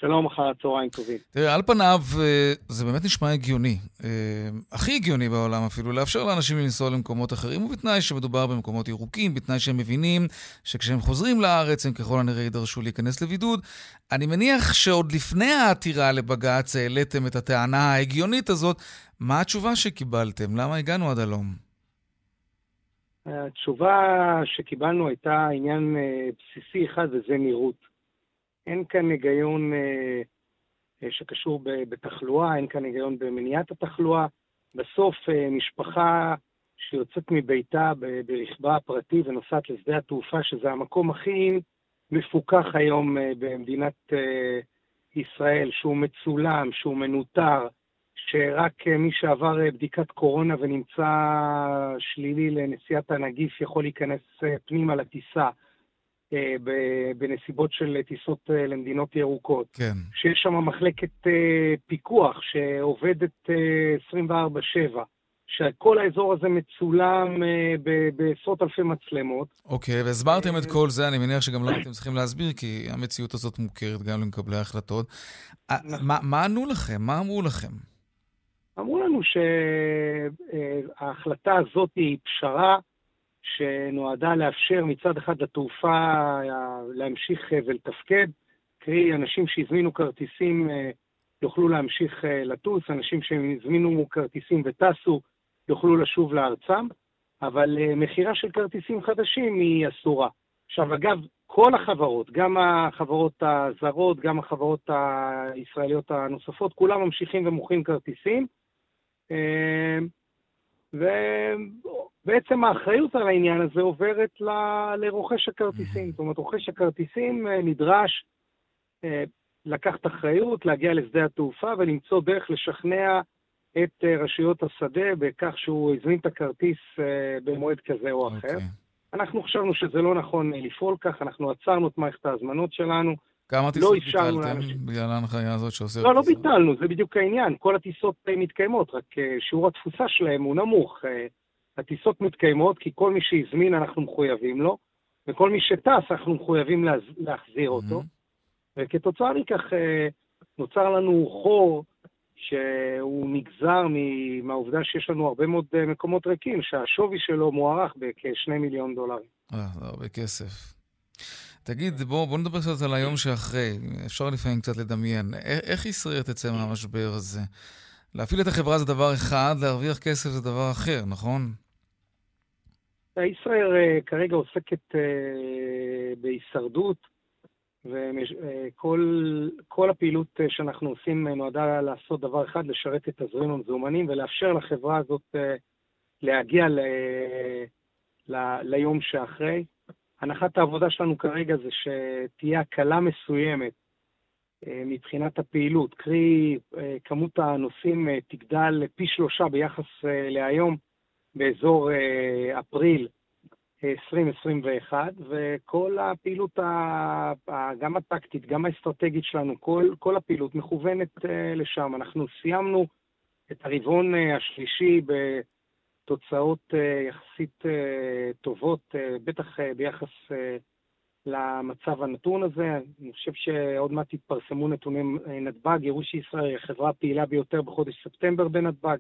שלום, אחר הצהריים טובים. תראה, על פניו אה, זה באמת נשמע הגיוני, אה, הכי הגיוני בעולם אפילו, לאפשר לאנשים לנסוע למקומות אחרים, ובתנאי שמדובר במקומות ירוקים, בתנאי שהם מבינים שכשהם חוזרים לארץ הם ככל הנראה יידרשו להיכנס לבידוד. אני מניח שעוד לפני העתירה לבג"ץ העליתם את הטענה ההגיונית הזאת. מה התשובה שקיבלתם? למה הגענו עד הלום? התשובה שקיבלנו הייתה עניין אה, בסיסי אחד, וזה נראות. אין כאן היגיון אה, אה, שקשור בתחלואה, אין כאן היגיון במניעת התחלואה. בסוף אה, משפחה שיוצאת מביתה ברכבה הפרטי ונוסעת לשדה התעופה, שזה המקום הכי מפוקח היום במדינת ישראל, שהוא מצולם, שהוא מנוטר, שרק מי שעבר בדיקת קורונה ונמצא שלילי לנשיאת הנגיף יכול להיכנס פנימה לטיסה. אה, בנסיבות של טיסות אה, למדינות ירוקות. כן. שיש שם מחלקת אה, פיקוח שעובדת 24/7. שכל האזור הזה מצולם בעשרות אלפי מצלמות. אוקיי, okay, והסברתם את כל זה, אני מניח שגם לא הייתם צריכים להסביר, כי המציאות הזאת מוכרת גם למקבלי ההחלטות. נכון. מה ענו לכם? מה אמרו לכם? אמרו לנו שההחלטה הזאת היא פשרה שנועדה לאפשר מצד אחד לתעופה אה, להמשיך אה, ולתפקד, קרי אנשים שהזמינו כרטיסים אה, יוכלו להמשיך לטוס, אנשים שהזמינו כרטיסים וטסו יוכלו לשוב לארצם, אבל מכירה של כרטיסים חדשים היא אסורה. עכשיו, אגב, כל החברות, גם החברות הזרות, גם החברות הישראליות הנוספות, כולם ממשיכים ומוכרים כרטיסים. ובעצם האחריות על העניין הזה עוברת ל... לרוכש הכרטיסים. זאת אומרת, רוכש הכרטיסים אה, נדרש אה, לקחת אחריות, להגיע לשדה התעופה ולמצוא דרך לשכנע את אה, רשויות השדה בכך שהוא הזמין את הכרטיס במועד כזה או אחר. Okay. אוקיי. אנחנו חשבנו שזה לא נכון לפעול כך, אנחנו עצרנו את מערכת ההזמנות שלנו. כמה טיסות לא ביטלתם בגלל ההנחיה הזאת שעושה... לא, לא ביטלנו, זה בדיוק העניין. כל הטיסות מתקיימות, רק אה, שיעור התפוסה שלהם הוא נמוך. אה, הטיסות מתקיימות כי כל מי שהזמין אנחנו מחויבים לו, וכל מי שטס אנחנו מחויבים לה, להחזיר אותו. וכתוצאה מכך אה, נוצר לנו חור שהוא נגזר מהעובדה שיש לנו הרבה מאוד מקומות ריקים, שהשווי שלו מוערך בכ-2 מיליון דולרים. אה, זה הרבה כסף. תגיד, בוא, בוא נדבר קצת על היום שאחרי. אפשר לפעמים קצת לדמיין. איך ישראל תצא מהמשבר הזה? להפעיל את החברה זה דבר אחד, להרוויח כסף זה דבר אחר, נכון? ישראל כרגע עוסקת בהישרדות, וכל הפעילות שאנחנו עושים נועדה לעשות דבר אחד, לשרת את תזרים המזומנים ולאפשר לחברה הזאת להגיע ל... ל... ליום שאחרי. הנחת העבודה שלנו כרגע זה שתהיה הקלה מסוימת אה, מבחינת הפעילות, קרי אה, כמות הנוסעים אה, תגדל פי שלושה ביחס להיום באזור אפריל 2021, וכל הפעילות, גם הטקטית, גם האסטרטגית שלנו, כל, כל הפעילות מכוונת לשם. אנחנו סיימנו את הרבעון השלישי בתוצאות יחסית טובות, בטח ביחס למצב הנתון הזה. אני חושב שעוד מעט יתפרסמו נתונים נתב"ג, יראו שישראל היא החברה הפעילה ביותר בחודש ספטמבר בנתב"ג,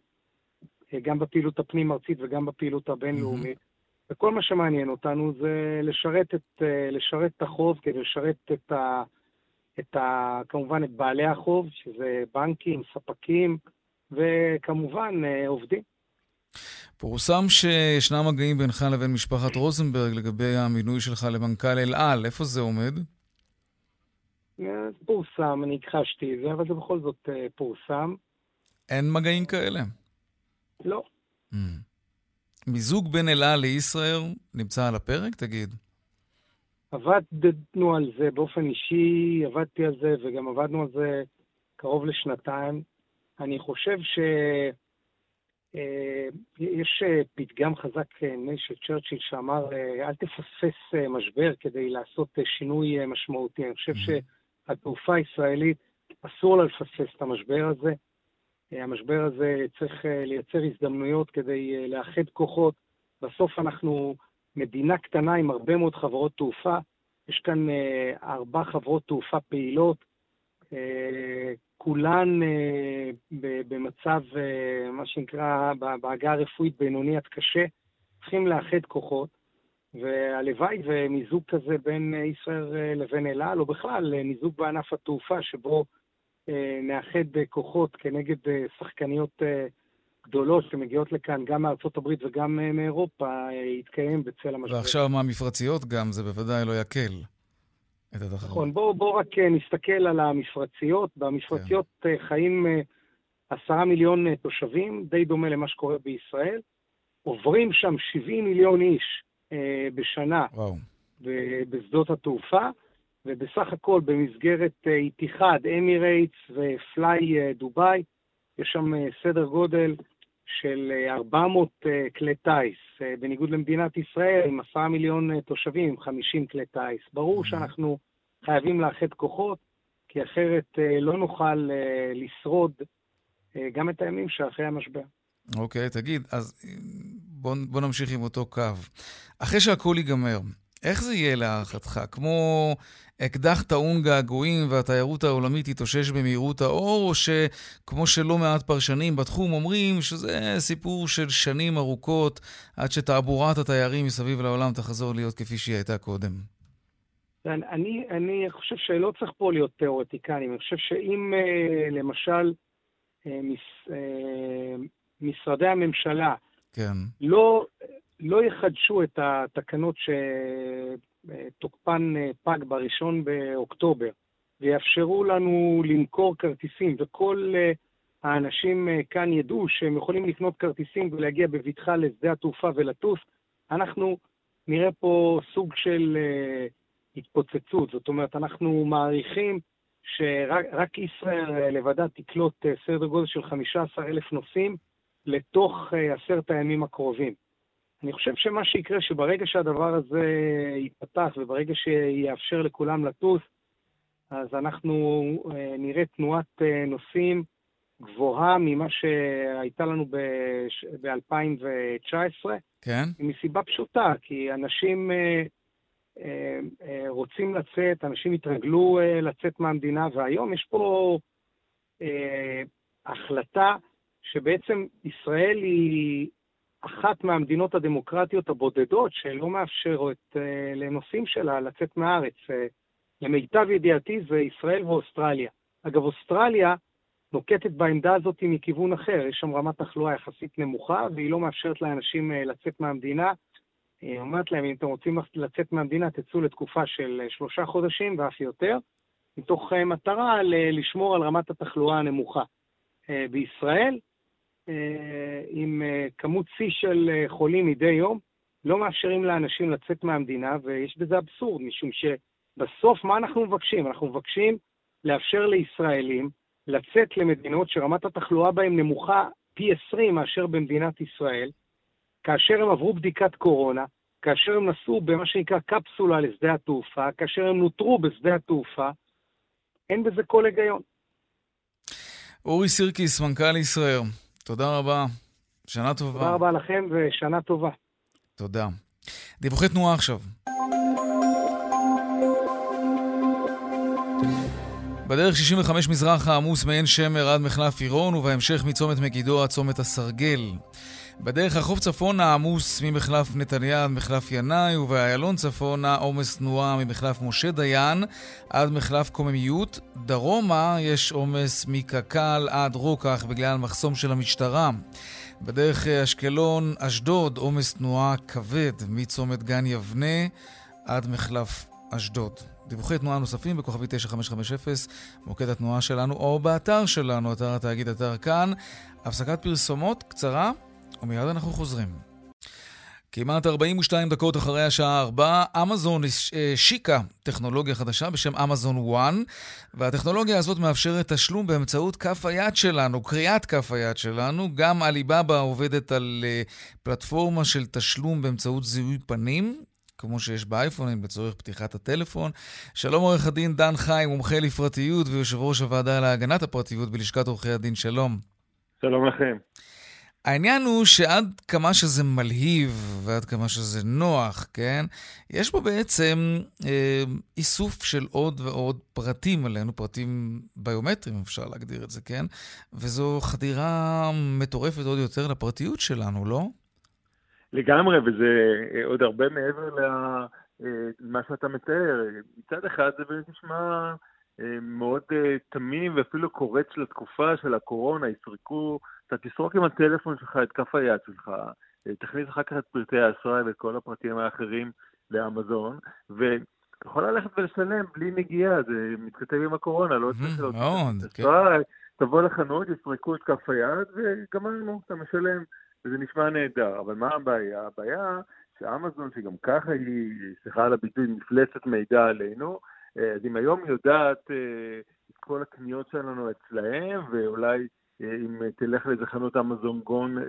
גם בפעילות הפנים-ארצית וגם בפעילות הבינלאומית. Mm-hmm. וכל מה שמעניין אותנו זה לשרת את, לשרת את החוב כדי לשרת את ה... את ה, כמובן את בעלי החוב, שזה בנקים, ספקים, וכמובן עובדים. פורסם שישנם מגעים בינך לבין משפחת רוזנברג לגבי המינוי שלך למנכ"ל אל על. איפה זה עומד? פורסם, אני הכחשתי את זה, אבל זה בכל זאת אה, פורסם. אין מגעים כאלה? לא. Mm. מיזוג בין אל על לישראל נמצא על הפרק? תגיד. עבדנו על זה באופן אישי, עבדתי על זה, וגם עבדנו על זה קרוב לשנתיים. אני חושב ש... אה, יש אה, פתגם חזק, אה, של צ'רצ'יל, שאמר, אל תפספס משבר כדי לעשות שינוי משמעותי. אני חושב mm-hmm. שהתעופה הישראלית, אסור לה לפספס את המשבר הזה. המשבר הזה צריך לייצר הזדמנויות כדי לאחד כוחות. בסוף אנחנו מדינה קטנה עם הרבה מאוד חברות תעופה. יש כאן ארבע חברות תעופה פעילות. כולן אה, במצב, אה, מה שנקרא, בעגה הרפואית בינוני עד קשה, צריכים לאחד כוחות, והלוואי ומיזוג כזה בין ישראל לבין אל על, או בכלל מיזוג בענף התעופה, שבו אה, נאחד כוחות כנגד שחקניות גדולות שמגיעות לכאן גם מארצות הברית וגם מאירופה, יתקיים בצל המשבר. ועכשיו מהמפרציות גם, זה בוודאי לא יקל. את התחרות. נכון, בואו בוא רק אה, נסתכל על המפרציות. במפרציות כן. אה, חיים אה, עשרה מיליון תושבים, די דומה למה שקורה בישראל. עוברים שם 70 מיליון איש אה, בשנה וואו. בשדות התעופה, ובסך הכל במסגרת איתיחד, אמירייטס ופליי דובאי, יש שם סדר גודל של 400 כלי טיס, בניגוד למדינת ישראל, עם 10 מיליון תושבים, עם 50 כלי טיס. ברור שאנחנו חייבים לאחד כוחות, כי אחרת אה, לא נוכל אה, לשרוד אה, גם את הימים שאחרי המשבר. אוקיי, okay, תגיד, אז בוא, בוא נמשיך עם אותו קו. אחרי שהכול ייגמר, איך זה יהיה להערכתך? כמו אקדח טעון געגועים והתיירות העולמית תתאושש במהירות האור, או שכמו שלא מעט פרשנים בתחום אומרים שזה סיפור של שנים ארוכות עד שתעבורת התיירים מסביב לעולם תחזור להיות כפי שהיא הייתה קודם? אני, אני חושב שלא צריך פה להיות תיאורטיקנים, אני חושב שאם אה, למשל אה, מש, אה, משרדי הממשלה כן. לא, לא יחדשו את התקנות שתוקפן פג בראשון באוקטובר ויאפשרו לנו למכור כרטיסים וכל האנשים כאן ידעו שהם יכולים לקנות כרטיסים ולהגיע בבטחה לשדה התעופה ולטוס, אנחנו נראה פה סוג של התפוצצות. זאת אומרת, אנחנו מעריכים שרק ישראל לבדה תקלוט אה, סדר גודל של 15 אלף נוסעים לתוך אה, עשרת הימים הקרובים. אני חושב שמה שיקרה, שברגע שהדבר הזה ייפתח וברגע שיאפשר לכולם לטוס, אז אנחנו אה, נראה תנועת נוסעים גבוהה ממה שהייתה לנו ב-2019. כן. מסיבה פשוטה, כי אנשים אה, אה, רוצים לצאת, אנשים התרגלו אה, לצאת מהמדינה, והיום יש פה החלטה שבעצם ישראל היא אחת מהמדינות הדמוקרטיות הבודדות שלא מאפשרות לנוסעים שלה לצאת מהארץ. למיטב ידיעתי זה ישראל ואוסטרליה. אגב, אוסטרליה נוקטת בעמדה הזאת מכיוון אחר. יש שם רמת תחלואה יחסית נמוכה, והיא לא מאפשרת לאנשים לצאת מהמדינה. היא אומרת להם, אם אתם רוצים לצאת מהמדינה, תצאו לתקופה של שלושה חודשים ואף יותר, מתוך מטרה לשמור על רמת התחלואה הנמוכה. בישראל, עם כמות שיא של חולים מדי יום, לא מאפשרים לאנשים לצאת מהמדינה, ויש בזה אבסורד, משום שבסוף מה אנחנו מבקשים? אנחנו מבקשים לאפשר לישראלים לצאת למדינות שרמת התחלואה בהן נמוכה פי 20 מאשר במדינת ישראל, כאשר הם עברו בדיקת קורונה, כאשר הם נסעו במה שנקרא קפסולה לשדה התעופה, כאשר הם נותרו בשדה התעופה, אין בזה כל היגיון. אורי סירקיס, מנכ"ל ישראל, תודה רבה. שנה טובה. תודה רבה לכם ושנה טובה. תודה. דיווחי תנועה עכשיו. בדרך 65 מזרח העמוס מעין שמר עד מחלף עירון, ובהמשך מצומת מגידו עד צומת הסרגל. בדרך החוף צפונה עמוס ממחלף נתניה עד מחלף ינאי, ובאיילון צפונה עומס תנועה ממחלף משה דיין עד מחלף קוממיות. דרומה יש עומס מקק"ל עד רוקח בגלל מחסום של המשטרה. בדרך אשקלון, אשדוד, עומס תנועה כבד מצומת גן יבנה עד מחלף אשדוד. דיווחי תנועה נוספים בכוכבי 9550, מוקד התנועה שלנו, או באתר שלנו, אתר התאגיד, אתר כאן. הפסקת פרסומות קצרה, ומיד אנחנו חוזרים. כמעט 42 דקות אחרי השעה 4, אמזון השיקה טכנולוגיה חדשה בשם אמזון וואן, והטכנולוגיה הזאת מאפשרת תשלום באמצעות כף היד שלנו, קריאת כף היד שלנו. גם עליבאבא עובדת על אה, פלטפורמה של תשלום באמצעות זיהוי פנים. כמו שיש באייפונים לצורך פתיחת הטלפון. שלום עורך הדין דן חי, מומחה לפרטיות ויושב ראש הוועדה להגנת הפרטיות בלשכת עורכי הדין, שלום. שלום לכם. העניין הוא שעד כמה שזה מלהיב ועד כמה שזה נוח, כן? יש פה בעצם אה, איסוף של עוד ועוד פרטים עלינו, פרטים ביומטריים אפשר להגדיר את זה, כן? וזו חדירה מטורפת עוד יותר לפרטיות שלנו, לא? לגמרי, וזה אה, עוד הרבה מעבר למה אה, שאתה מתאר. מצד אחד זה באמת נשמע אה, מאוד תמים ואפילו קורץ לתקופה של הקורונה, יסרקו אתה תסרוק עם הטלפון שלך את כף היד שלך, תכניס אחר כך את פרטי האשראי ואת כל הפרטים האחרים לאמזון, ואתה יכול ללכת ולשלם בלי נגיעה, זה מתכתב עם הקורונה, לא צריך להיות... מאוד, כן. תבוא לחנות, יסרקו את כף היד, וגמרנו, אתה משלם, וזה נשמע נהדר. אבל מה הבעיה? הבעיה שאמזון, שגם ככה היא, סליחה על הביטוי, מפלצת מידע עלינו, אז אם היום יודעת אה, את כל הקניות שלנו אצלהם, ואולי אם תלך לאיזה חנות אמזון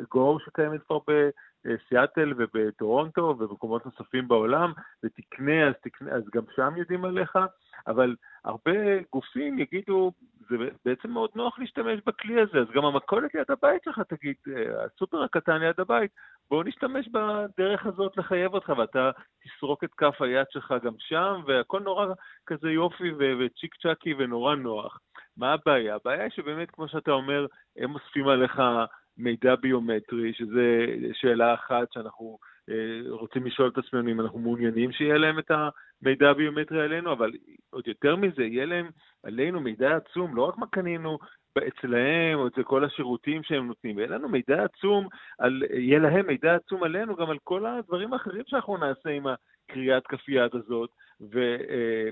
גו שקיימת כבר בסיאטל ובטורונטו ובמקומות נוספים בעולם, ותקנה, אז, תקנה, אז גם שם יודעים עליך, אבל הרבה גופים יגידו, זה בעצם מאוד נוח להשתמש בכלי הזה, אז גם המכולת ליד הבית שלך תגיד, הסופר הקטן ליד הבית, בוא נשתמש בדרך הזאת לחייב אותך, ואתה תסרוק את כף היד שלך גם שם, והכל נורא כזה יופי וצ'יק צ'אקי ונורא נוח. מה הבעיה? הבעיה היא שבאמת, כמו שאתה אומר, הם אוספים עליך מידע ביומטרי, שזה שאלה אחת שאנחנו אה, רוצים לשאול את עצמנו אם אנחנו מעוניינים שיהיה להם את המידע הביומטרי עלינו, אבל עוד יותר מזה, יהיה להם עלינו מידע עצום, לא רק מה קנינו אצלהם או אצל כל השירותים שהם נותנים, יהיה לנו מידע עצום, על, יהיה להם מידע עצום עלינו גם על כל הדברים האחרים שאנחנו נעשה עם הקריאת כף יד הזאת, ו... אה,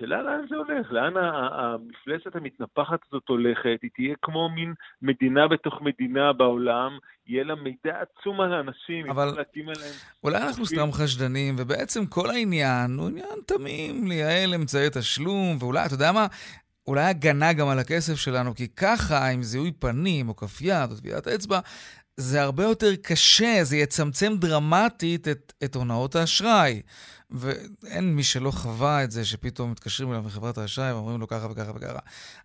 לאן זה הולך, לאן המפלסת המתנפחת הזאת הולכת, היא תהיה כמו מין מדינה בתוך מדינה בעולם, יהיה לה מידע עצום על האנשים, אבל אולי אנחנו סתם חשדנים, ובעצם כל העניין הוא עניין תמים, לייעל אמצעי תשלום, ואולי, אתה יודע מה? אולי הגנה גם על הכסף שלנו, כי ככה, עם זיהוי פנים, או כף יד, או טביעת אצבע, זה הרבה יותר קשה, זה יצמצם דרמטית את, את הונאות האשראי. ואין מי שלא חווה את זה שפתאום מתקשרים אליו מחברת האשראי ואומרים לו ככה וככה וככה.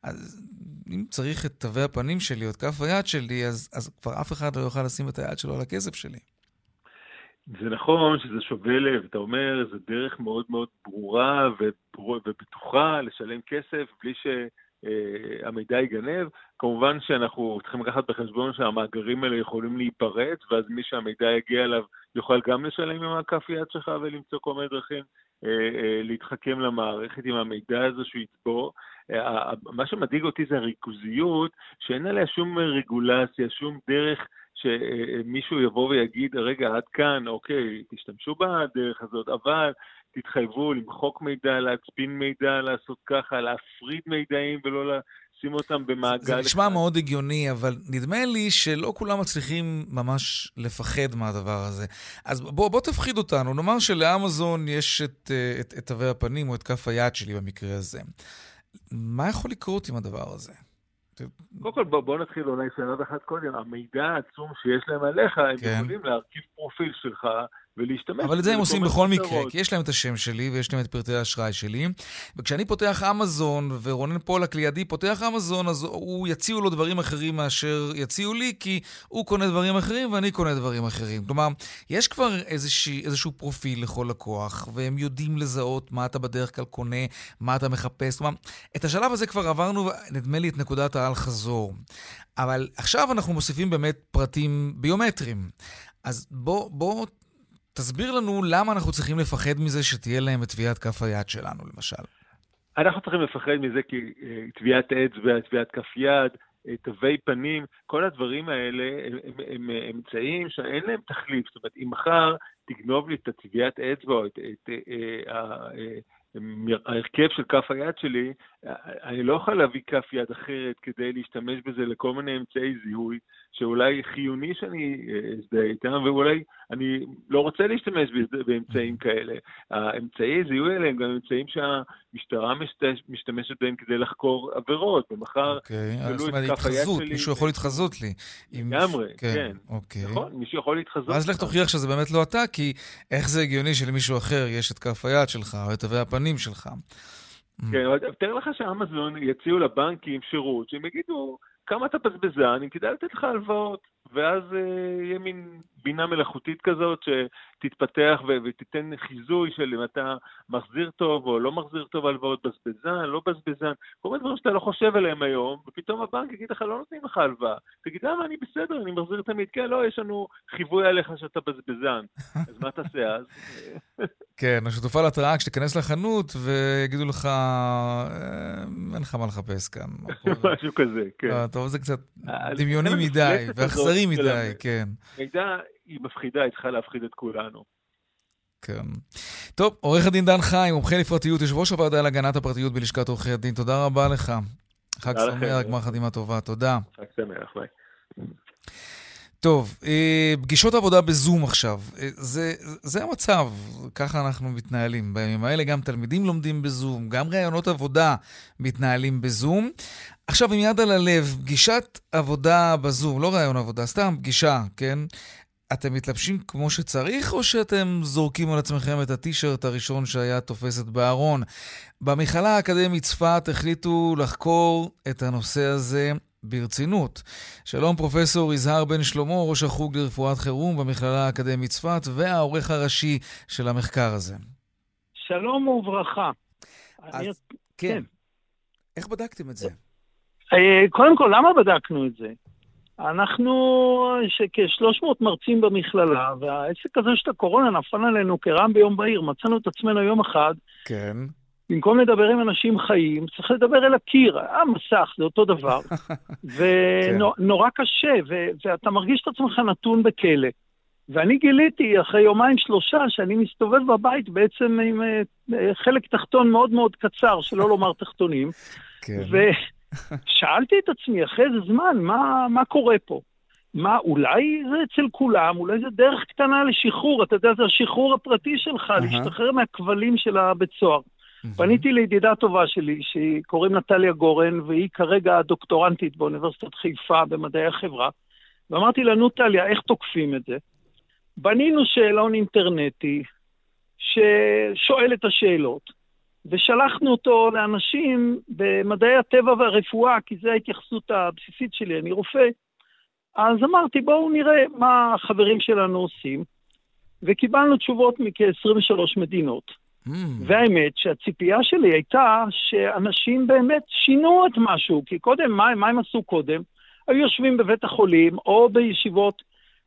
אז אם צריך את תווי הפנים שלי או את כף היד שלי, אז, אז כבר אף אחד לא יוכל לשים את היד שלו על הכסף שלי. זה נכון שזה שובה לב, אתה אומר, זו דרך מאוד מאוד ברורה ובטוחה לשלם כסף בלי ש... המידע ייגנב. כמובן שאנחנו צריכים לקחת בחשבון שהמאגרים האלה יכולים להיפרץ, ואז מי שהמידע יגיע אליו יוכל גם לשלם עם הכף יד שלך ולמצוא כל מיני דרכים להתחכם למערכת עם המידע הזה שהוא יצבור. מה שמדאיג אותי זה הריכוזיות, שאין עליה שום רגולציה, שום דרך שמישהו יבוא ויגיד, רגע, עד כאן, אוקיי, תשתמשו בדרך הזאת, אבל תתחייבו למחוק מידע, להצפין מידע, לעשות ככה, להפריד מידעים ולא לשים אותם במעגל. זה נשמע מאוד הגיוני, אבל נדמה לי שלא כולם מצליחים ממש לפחד מהדבר הזה. אז בוא, בוא תפחיד אותנו. נאמר שלאמזון יש את, את, את תווי הפנים או את כף היד שלי במקרה הזה. מה יכול לקרות עם הדבר הזה? קודם כל בוא, בוא נתחיל אולי שאלה אחת קודם, המידע העצום שיש להם עליך, הם כן. יכולים להרכיב פרופיל שלך ולהשתמש. אבל את זה הם עושים בכל מקרה, כי יש להם את השם שלי ויש להם את פרטי האשראי שלי. וכשאני פותח אמזון, ורונן פולק לידי פותח אמזון, אז הוא יציעו לו דברים אחרים מאשר יציעו לי, כי הוא קונה דברים אחרים ואני קונה דברים אחרים. כלומר, יש כבר איזשה, איזשהו פרופיל לכל לקוח, והם יודעים לזהות מה אתה בדרך כלל קונה, מה אתה מחפש. כלומר, את השלב הזה כבר עברנו, נדמה לי, את נקודת האל-חזור. אבל עכשיו אנחנו מוסיפים באמת פרטים ביומטריים. אז בוא, בוא תסביר לנו למה אנחנו צריכים לפחד מזה שתהיה להם את טביעת כף היד שלנו, למשל. אנחנו צריכים לפחד מזה כי אה, טביעת אצבע, טביעת כף יד, אה, תווי פנים, כל הדברים האלה הם, הם, הם אמצעים שאין להם תחליף. זאת אומרת, אם מחר תגנוב לי את טביעת אצבע או את, את, את, את ההרכב של כף היד שלי, אני לא יכול להביא כף יד אחרת כדי להשתמש בזה לכל מיני אמצעי זיהוי שאולי חיוני שאני אה, אזדהה איתם, ואולי אני לא רוצה להשתמש באמצעים כאלה. האמצעי זיהוי האלה הם גם אמצעים שהמשטרה משתמשת בהם כדי לחקור עבירות, ומחר אוקיי, אז זאת אומרת, התחזות, מישהו יכול להתחזות לי. לגמרי, כן. כן. אוקיי. נכון, מישהו יכול להתחזות. אז לך תוכיח שזה באמת לא אתה, כי איך זה הגיוני שלמישהו אחר יש את כף היד שלך, או את תווי הפנים שלך. כן, אבל תאר לך שאמזון יציעו לבנקים שירות, שהם יגידו, כמה אתה בזבזן, אם כדאי לתת לך הלוואות, ואז אה, יהיה מין בינה מלאכותית כזאת שתתפתח ותיתן חיזוי של אם אתה מחזיר טוב או לא מחזיר טוב הלוואות, בזבזן, לא בזבזן, כל מיני דברים שאתה לא חושב עליהם היום, ופתאום הבנק יגיד לך, לא נותנים לך הלוואה. תגיד, למה אני בסדר, אני מחזיר תמיד, כן, לא, יש לנו חיווי עליך שאתה בזבזן. אז מה תעשה אז? כן, השותפה להתראה, כשתיכנס לחנות ויגידו לך, אה, אין לך מה לחפש כאן. משהו כזה, כן. לא, טוב, זה קצת דמיוני מדי ואכזרי מדי, כן. מידע היא מפחידה, היא צריכה להפחיד את כולנו. כן. טוב, עורך הדין דן חיים, מומחה לפרטיות, יושב ראש הוועדה להגנת הפרטיות בלשכת עורכי הדין, תודה רבה לך. חג שמח, גמר חתימה טובה, תודה. חג שמח, ביי. טוב, אה, פגישות עבודה בזום עכשיו. אה, זה, זה המצב, ככה אנחנו מתנהלים. בימים האלה גם תלמידים לומדים בזום, גם ראיונות עבודה מתנהלים בזום. עכשיו, עם יד על הלב, פגישת עבודה בזום, לא ראיון עבודה, סתם פגישה, כן? אתם מתלבשים כמו שצריך, או שאתם זורקים על עצמכם את הטישרט הראשון שהיה תופסת בארון? במכללה האקדמית צפת החליטו לחקור את הנושא הזה ברצינות. שלום פרופסור יזהר בן שלמה, ראש החוג לרפואת חירום במכללה האקדמית צפת, והעורך הראשי של המחקר הזה. שלום וברכה. אז, אני... כן. כן. איך בדקתם את זה? אה, קודם כל, למה בדקנו את זה? אנחנו כ-300 מרצים במכללה, והעסק הזה של הקורונה נפל עלינו כרעם ביום בהיר. מצאנו את עצמנו יום אחד, כן. במקום לדבר עם אנשים חיים, צריך לדבר אל הקיר. המסך, זה אותו דבר. ונורא כן. קשה, ו- ואתה מרגיש את עצמך נתון בכלא. ואני גיליתי אחרי יומיים שלושה שאני מסתובב בבית בעצם עם uh, חלק תחתון מאוד מאוד קצר, שלא לומר תחתונים. כן. ושאלתי את עצמי אחרי איזה זמן, מה, מה קורה פה? מה, אולי זה אצל כולם, אולי זה דרך קטנה לשחרור, אתה יודע, זה השחרור הפרטי שלך, uh-huh. להשתחרר מהכבלים של הבית סוהר. Mm-hmm. פניתי לידידה טובה שלי, שקוראים נטליה גורן, והיא כרגע דוקטורנטית באוניברסיטת חיפה במדעי החברה, ואמרתי לה, נו טליה, איך תוקפים את זה? בנינו שאלון אינטרנטי ששואל את השאלות, ושלחנו אותו לאנשים במדעי הטבע והרפואה, כי זו ההתייחסות הבסיסית שלי, אני רופא. אז אמרתי, בואו נראה מה החברים שלנו עושים, וקיבלנו תשובות מכ-23 מדינות. Mm. והאמת שהציפייה שלי הייתה שאנשים באמת שינו את משהו, כי קודם, מה, מה הם עשו קודם? היו יושבים בבית החולים או בישיבות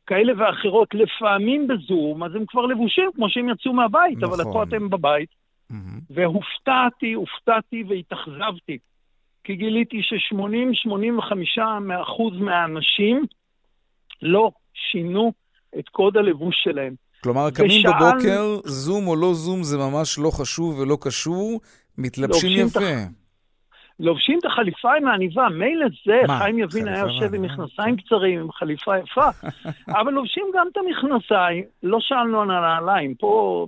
כאלה ואחרות, לפעמים בזום, אז הם כבר לבושים כמו שהם יצאו מהבית, נכון. אבל פה אתם בבית. Mm-hmm. והופתעתי, הופתעתי והתאכזבתי, כי גיליתי ש-80-85% מהאנשים לא שינו את קוד הלבוש שלהם. כלומר, קמים ושאל... בבוקר, זום או לא זום זה ממש לא חשוב ולא קשור, מתלבשים יפה. תח... לובשים את החליפה עם העניבה, מילא זה, מה? חיים יבין היה יושב עם מכנסיים קצרים, עם חליפה יפה, אבל לובשים גם את המכנסיים, לא שאלנו על הנעליים, פה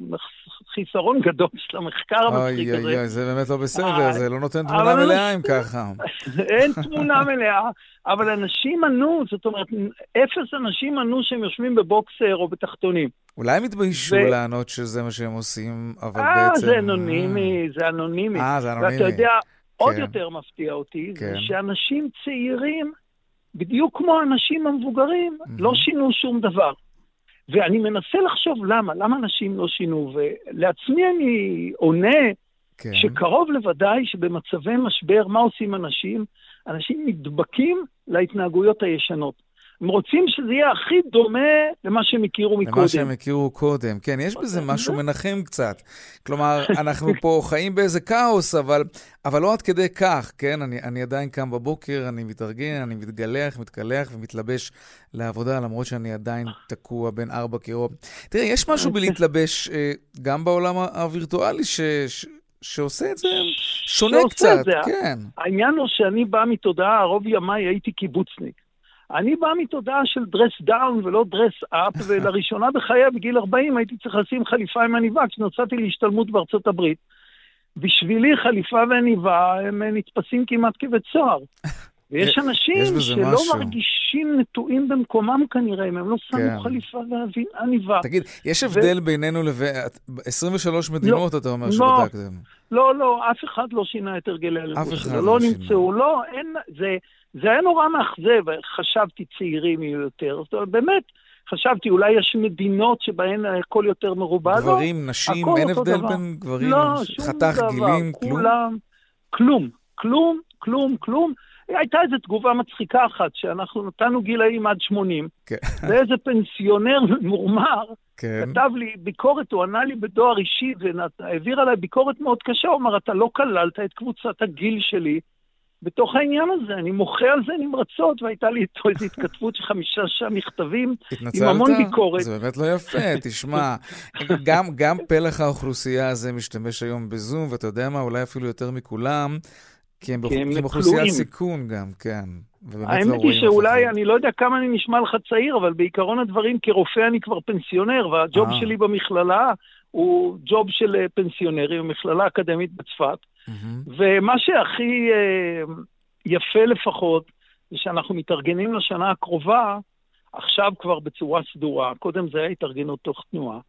חיסרון גדול של המחקר המצחיק הזה. אוי אוי, זה באמת לא בסדר, זה לא נותן תמונה מלאה אם ככה. אין תמונה מלאה, אבל אנשים ענו, זאת אומרת, אפס אנשים ענו שהם יושבים בבוקסר או בתחתונים. אולי הם התביישו לענות שזה מה שהם עושים, אבל בעצם... אה, זה אנונימי, זה אנונימי. אה, זה אנונימי. ואתה יודע, עוד כן. יותר מפתיע אותי, כן. זה שאנשים צעירים, בדיוק כמו האנשים המבוגרים, mm-hmm. לא שינו שום דבר. ואני מנסה לחשוב למה, למה אנשים לא שינו, ולעצמי אני עונה כן. שקרוב לוודאי שבמצבי משבר, מה עושים אנשים? אנשים נדבקים להתנהגויות הישנות. הם רוצים שזה יהיה הכי דומה למה שהם הכירו מקודם. למה שהם הכירו קודם, כן, יש בזה משהו מנחם קצת. כלומר, אנחנו פה חיים באיזה כאוס, אבל, אבל לא עד כדי כך, כן? אני, אני עדיין קם בבוקר, אני מתארגן, אני מתגלח, מתקלח ומתלבש לעבודה, למרות שאני עדיין תקוע בין ארבע קירות. תראה, יש משהו בלהתלבש אה, גם בעולם הווירטואלי ש... ש... שעושה את זה שונה קצת, זה. כן. העניין הוא שאני בא מתודעה, רוב ימיי הייתי קיבוצניק. אני בא מתודעה של dress down ולא dress up, ולראשונה בחיי בגיל 40 הייתי צריך לשים חליפה עם עניבה כשנסעתי להשתלמות בארצות הברית. בשבילי חליפה ועניבה הם נתפסים כמעט כבית סוהר. ויש אנשים שלא משהו. מרגישים נטועים במקומם כנראה, אם הם לא שמו כן. חליפה ועניבה. תגיד, יש הבדל ו... בינינו לבין... 23 מדינות, לא, אתה אומר, לא, שבדקתם. לא, לא, אף אחד לא שינה את הרגלי הלבוש שלו. לא, לא נמצאו, לא, אין, זה... זה היה נורא מאכזב, חשבתי צעירים יהיו יותר. זאת אומרת, באמת, חשבתי, אולי יש מדינות שבהן הכל יותר מרובע. גברים, נשים, אין הבדל דבר. בין גברים, לא, חתך דבר, גילים, כלום? כולם, כלום, כלום, כלום, כלום. הייתה איזו תגובה מצחיקה אחת, שאנחנו נתנו גילאים עד 80, כן. ואיזה פנסיונר מורמר כן. כתב לי ביקורת, הוא ענה לי בדואר אישי, והעביר עליי ביקורת מאוד קשה, הוא אמר, אתה לא כללת את קבוצת הגיל שלי בתוך העניין הזה, אני מוחה על זה נמרצות, והייתה לי איתו איזו התכתבות של חמישה מכתבים, עם המון ביקורת. זה באמת לא יפה, תשמע, גם, גם פלח האוכלוסייה הזה משתמש היום בזום, ואתה יודע מה, אולי אפילו יותר מכולם, כי הם, כי הם אוכלוסיית סיכון גם, כן. האמת לא היא שאולי, אני לא יודע כמה אני נשמע לך צעיר, אבל בעיקרון הדברים, כרופא אני כבר פנסיונר, והג'וב 아. אה. שלי במכללה הוא ג'וב של אה, פנסיונרים, מכללה אקדמית בצפת. Mm-hmm. ומה שהכי אה, יפה לפחות, זה שאנחנו מתארגנים לשנה הקרובה, עכשיו כבר בצורה סדורה. קודם זה היה התארגנות תוך תנועה.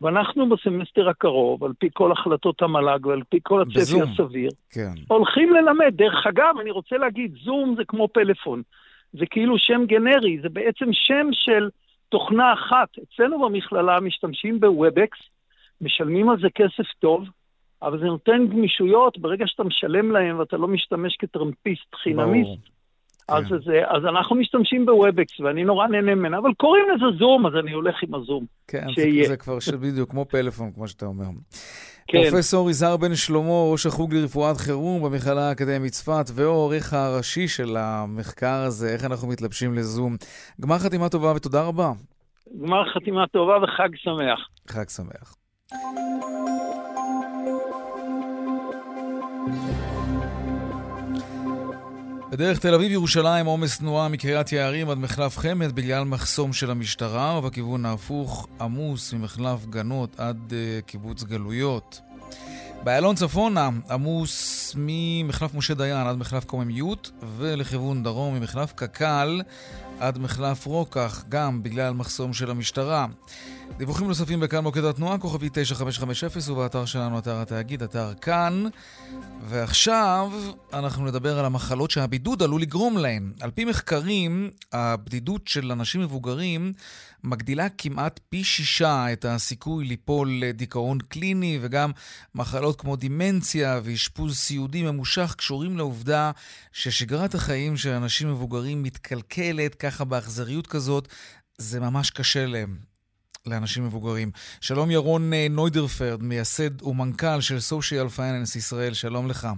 ואנחנו בסמסטר הקרוב, על פי כל החלטות המל"ג ועל פי כל הצפי הסביר, כן. הולכים ללמד. דרך אגב, אני רוצה להגיד, זום זה כמו פלאפון. זה כאילו שם גנרי, זה בעצם שם של תוכנה אחת. אצלנו במכללה משתמשים ב Webex, משלמים על זה כסף טוב, אבל זה נותן גמישויות ברגע שאתה משלם להם ואתה לא משתמש כטרמפיסט חינמיסט. אז, כן. זה, אז אנחנו משתמשים ב Webex, ואני נורא נהנה ממנה, אבל קוראים לזה זום, אז אני הולך עם הזום. כן, זה, זה כבר בדיוק כמו פלאפון, כמו שאתה אומר. כן. פרופסור יזהר בן שלמה, ראש החוג לרפואת חירום במכללה האקדמית צפת, והעורך הראשי של המחקר הזה, איך אנחנו מתלבשים לזום. גמר חתימה טובה ותודה רבה. גמר חתימה טובה וחג שמח. חג שמח. בדרך תל אביב-ירושלים עומס תנועה מקריית יערים עד מחלף חמד בגלל מחסום של המשטרה, ובכיוון ההפוך עמוס ממחלף גנות עד uh, קיבוץ גלויות. באיילון צפונה עמוס ממחלף משה דיין עד מחלף קוממיות, ולכיוון דרום ממחלף קק"ל עד מחלף רוקח, גם בגלל מחסום של המשטרה. דיווחים נוספים בכאן מוקד התנועה, כוכבי 9550 ובאתר שלנו, אתר התאגיד, אתר כאן. ועכשיו אנחנו נדבר על המחלות שהבידוד עלול לגרום להן. על פי מחקרים, הבדידות של אנשים מבוגרים מגדילה כמעט פי שישה את הסיכוי ליפול לדיכאון קליני, וגם מחלות כמו דימנציה ואשפוז סיעודי ממושך קשורים לעובדה ששגרת החיים של אנשים מבוגרים מתקלקלת ככה באכזריות כזאת, זה ממש קשה להם. לאנשים מבוגרים. שלום ירון אה, נוידרפרד, מייסד ומנכ"ל של סושיאל פייננס ישראל, שלום לך.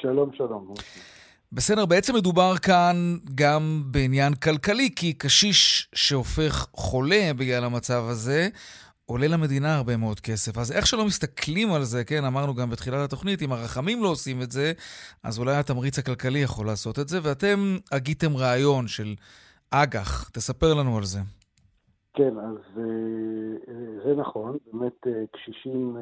שלום, שלום. בסדר, בעצם מדובר כאן גם בעניין כלכלי, כי קשיש שהופך חולה בגלל המצב הזה, עולה למדינה הרבה מאוד כסף. אז איך שלא מסתכלים על זה, כן, אמרנו גם בתחילת התוכנית, אם הרחמים לא עושים את זה, אז אולי התמריץ הכלכלי יכול לעשות את זה, ואתם הגיתם רעיון של אג"ח, תספר לנו על זה. כן, אז אה, אה, זה נכון, באמת אה, קשישים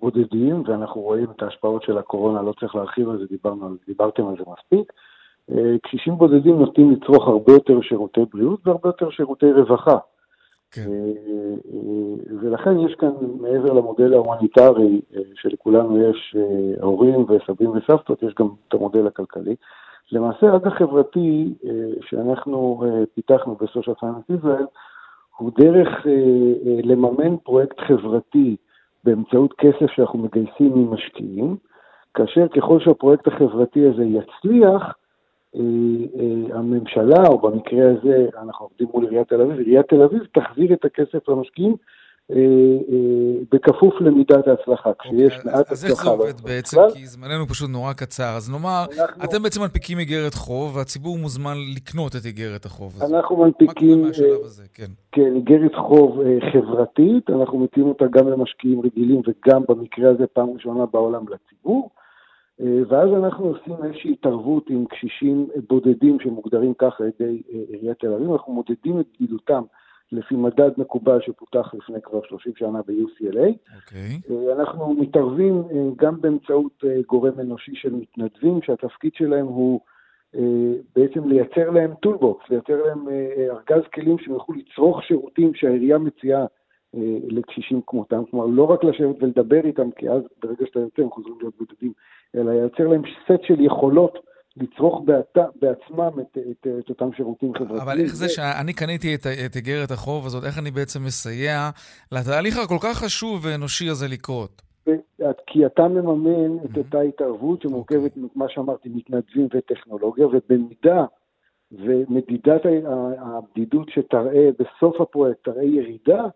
בודדים, ואנחנו רואים את ההשפעות של הקורונה, לא צריך להרחיב על זה, דיברנו, דיברתם על זה מספיק. קשישים בודדים נוטים לצרוך הרבה יותר שירותי בריאות והרבה יותר שירותי רווחה. כן. ולכן יש כאן, מעבר למודל ההומניטרי, שלכולנו יש הורים וסבים וסבתות, יש גם את המודל הכלכלי. למעשה, אג"ח חברתי אה, שאנחנו אה, פיתחנו בסושיאל פייננס ישראל, הוא דרך אה, לממן פרויקט חברתי באמצעות כסף שאנחנו מגייסים ממשקיעים, כאשר ככל שהפרויקט החברתי הזה יצליח, הממשלה, או במקרה הזה אנחנו עובדים מול עיריית תל אביב, עיריית תל אביב תחזיר את הכסף למשקיעים בכפוף למידת ההצלחה. כשיש אוקיי, מעט הצלחה... אז איך זה עובד בעצם? כי זמננו פשוט נורא קצר. אז נאמר, אתם בעצם מנפיקים איגרת חוב, והציבור מוזמן לקנות את איגרת החוב הזאת. אנחנו מנפיקים... אה, כן. כן, איגרת חוב חברתית, אנחנו מציעים אותה גם למשקיעים רגילים וגם במקרה הזה פעם ראשונה בעולם לציבור. ואז אנחנו עושים איזושהי התערבות עם קשישים בודדים שמוגדרים ככה על ידי עיריית תל אביב, אנחנו מודדים את בדידותם לפי מדד מקובל שפותח לפני כבר 30 שנה ב-UCLA. Okay. אוקיי. אה, אנחנו מתערבים אה, גם באמצעות אה, גורם אנושי של מתנדבים, שהתפקיד שלהם הוא בעצם לייצר להם toolbox, לייצר להם ארגז כלים שהם יוכלו לצרוך שירותים שהעירייה מציעה לקשישים כמותם, כלומר לא רק לשבת ולדבר איתם, כי אז ברגע שאתה יוצא הם חוזרים להיות בודדים, אלא לייצר להם סט של יכולות לצרוך בעת, בעצמם את, את, את אותם שירותים חברתיים. אבל איך זה שאני קניתי את איגרת החוב הזאת, איך אני בעצם מסייע לתהליך הכל כך חשוב ואנושי הזה לקרות? כי אתה מממן את אותה התערבות שמורכבת אוקיי. ממה שאמרתי, מתנדבים וטכנולוגיה, ובמידה ומדידת הבדידות שתראה בסוף הפרויקט, תראה ירידה,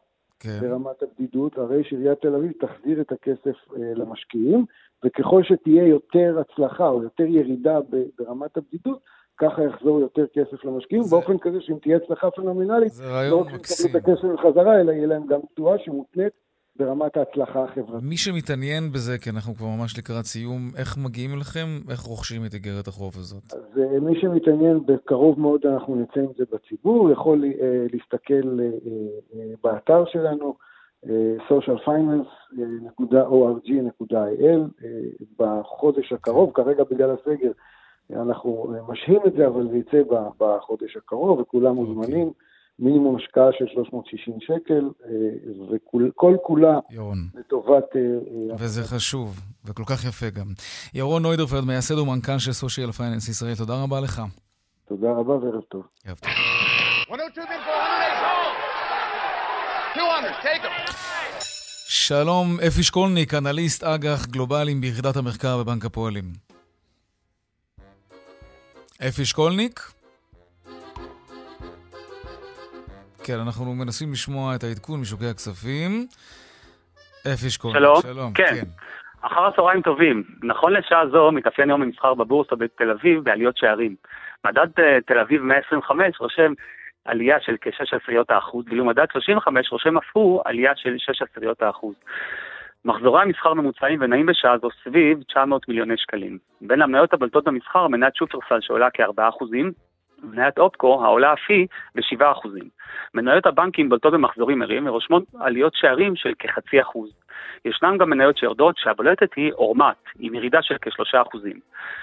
כן. ברמת הבדידות, הרי שעיריית תל אביב תחזיר את הכסף אה, למשקיעים, וככל שתהיה יותר הצלחה או יותר ירידה ברמת הבדידות, ככה יחזור יותר כסף למשקיעים, זה... באופן כזה שאם תהיה הצלחה פנומנלית, זה רעיון לא מקסים. לא רק את הכסף בחזרה, אלא יהיה להם גם תשואה שמותנית ברמת ההצלחה החברתית. מי שמתעניין בזה, כי אנחנו כבר ממש לקראת סיום, איך מגיעים אליכם? איך רוכשים את איגרת החוב הזאת? אז אה, מי שמתעניין, בקרוב מאוד אנחנו נצא עם זה בציבור, יכול uh, להסתכל uh, באתר שלנו, socialfinance.org.il, בחודש הקרוב, כרגע בגלל הסגר אנחנו משהים את זה, אבל זה יצא בחודש הקרוב וכולם אוקיי. מוזמנים. Okay. מינימום השקעה של 360 שקל, אה, וכל כולה ירון. לטובת... אה, אה, וזה חשוב, וכל כך יפה גם. ירון נוידרפלד, מייסד ומנכ"ל של Social Finance ישראל, תודה רבה לך. תודה רבה וערב טוב. ערב טוב. שלום, אפי שקולניק, אנליסט אג"ח גלובליים ביחידת המחקר בבנק הפועלים. אפי שקולניק? כן, אנחנו מנסים לשמוע את העדכון משוקי הכספים. אפי שקול. שלום. שלום. כן. כן. אחר הצהריים טובים. נכון לשעה זו מתאפיין יום המסחר בבורסה בתל אביב בעליות שערים. מדד uh, תל אביב 125 רושם עלייה של כ-6 עשיריות האחוז, ואילו מדד 35 רושם אף הוא עלייה של 6 עשיריות האחוז. מחזורי המסחר ממוצעים ונעים בשעה זו סביב 900 מיליוני שקלים. בין המניות הבלטות במסחר מניית שופרסל שעולה כ-4 אחוזים, מניית אופקו העולה אף היא ב-7%. מניות הבנקים בולטות במחזורים ערים ורושמות עליות שערים של כחצי אחוז. ישנן גם מניות שיורדות שהבולטת היא אורמט, עם ירידה של כ-3%.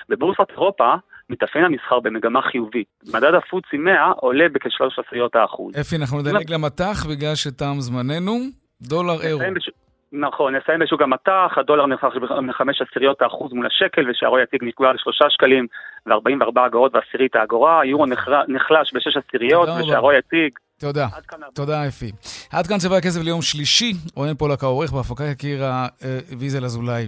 בבורסת אירופה מתאפיין המסחר במגמה חיובית. מדד הפוצי 100 עולה בכ-3 עשיריות האחוז. אפי, אנחנו נדלג למטח בגלל שתם זמננו. דולר אירו. נכון, נסיים בשוק המטח, הדולר נכנס ב-5 עשיריות האחוז מול השקל, ושערו יציג נקבע ל-3 שקלים ו-44 אגורות ועשירית האגורה, היורו נחלש ב-6 עשיריות, ושערו יציג... תודה, תודה אפי. עד כאן צבע הכסף ליום שלישי, רונן פולק העורך, בהפקה יקיר ויזל אזולאי.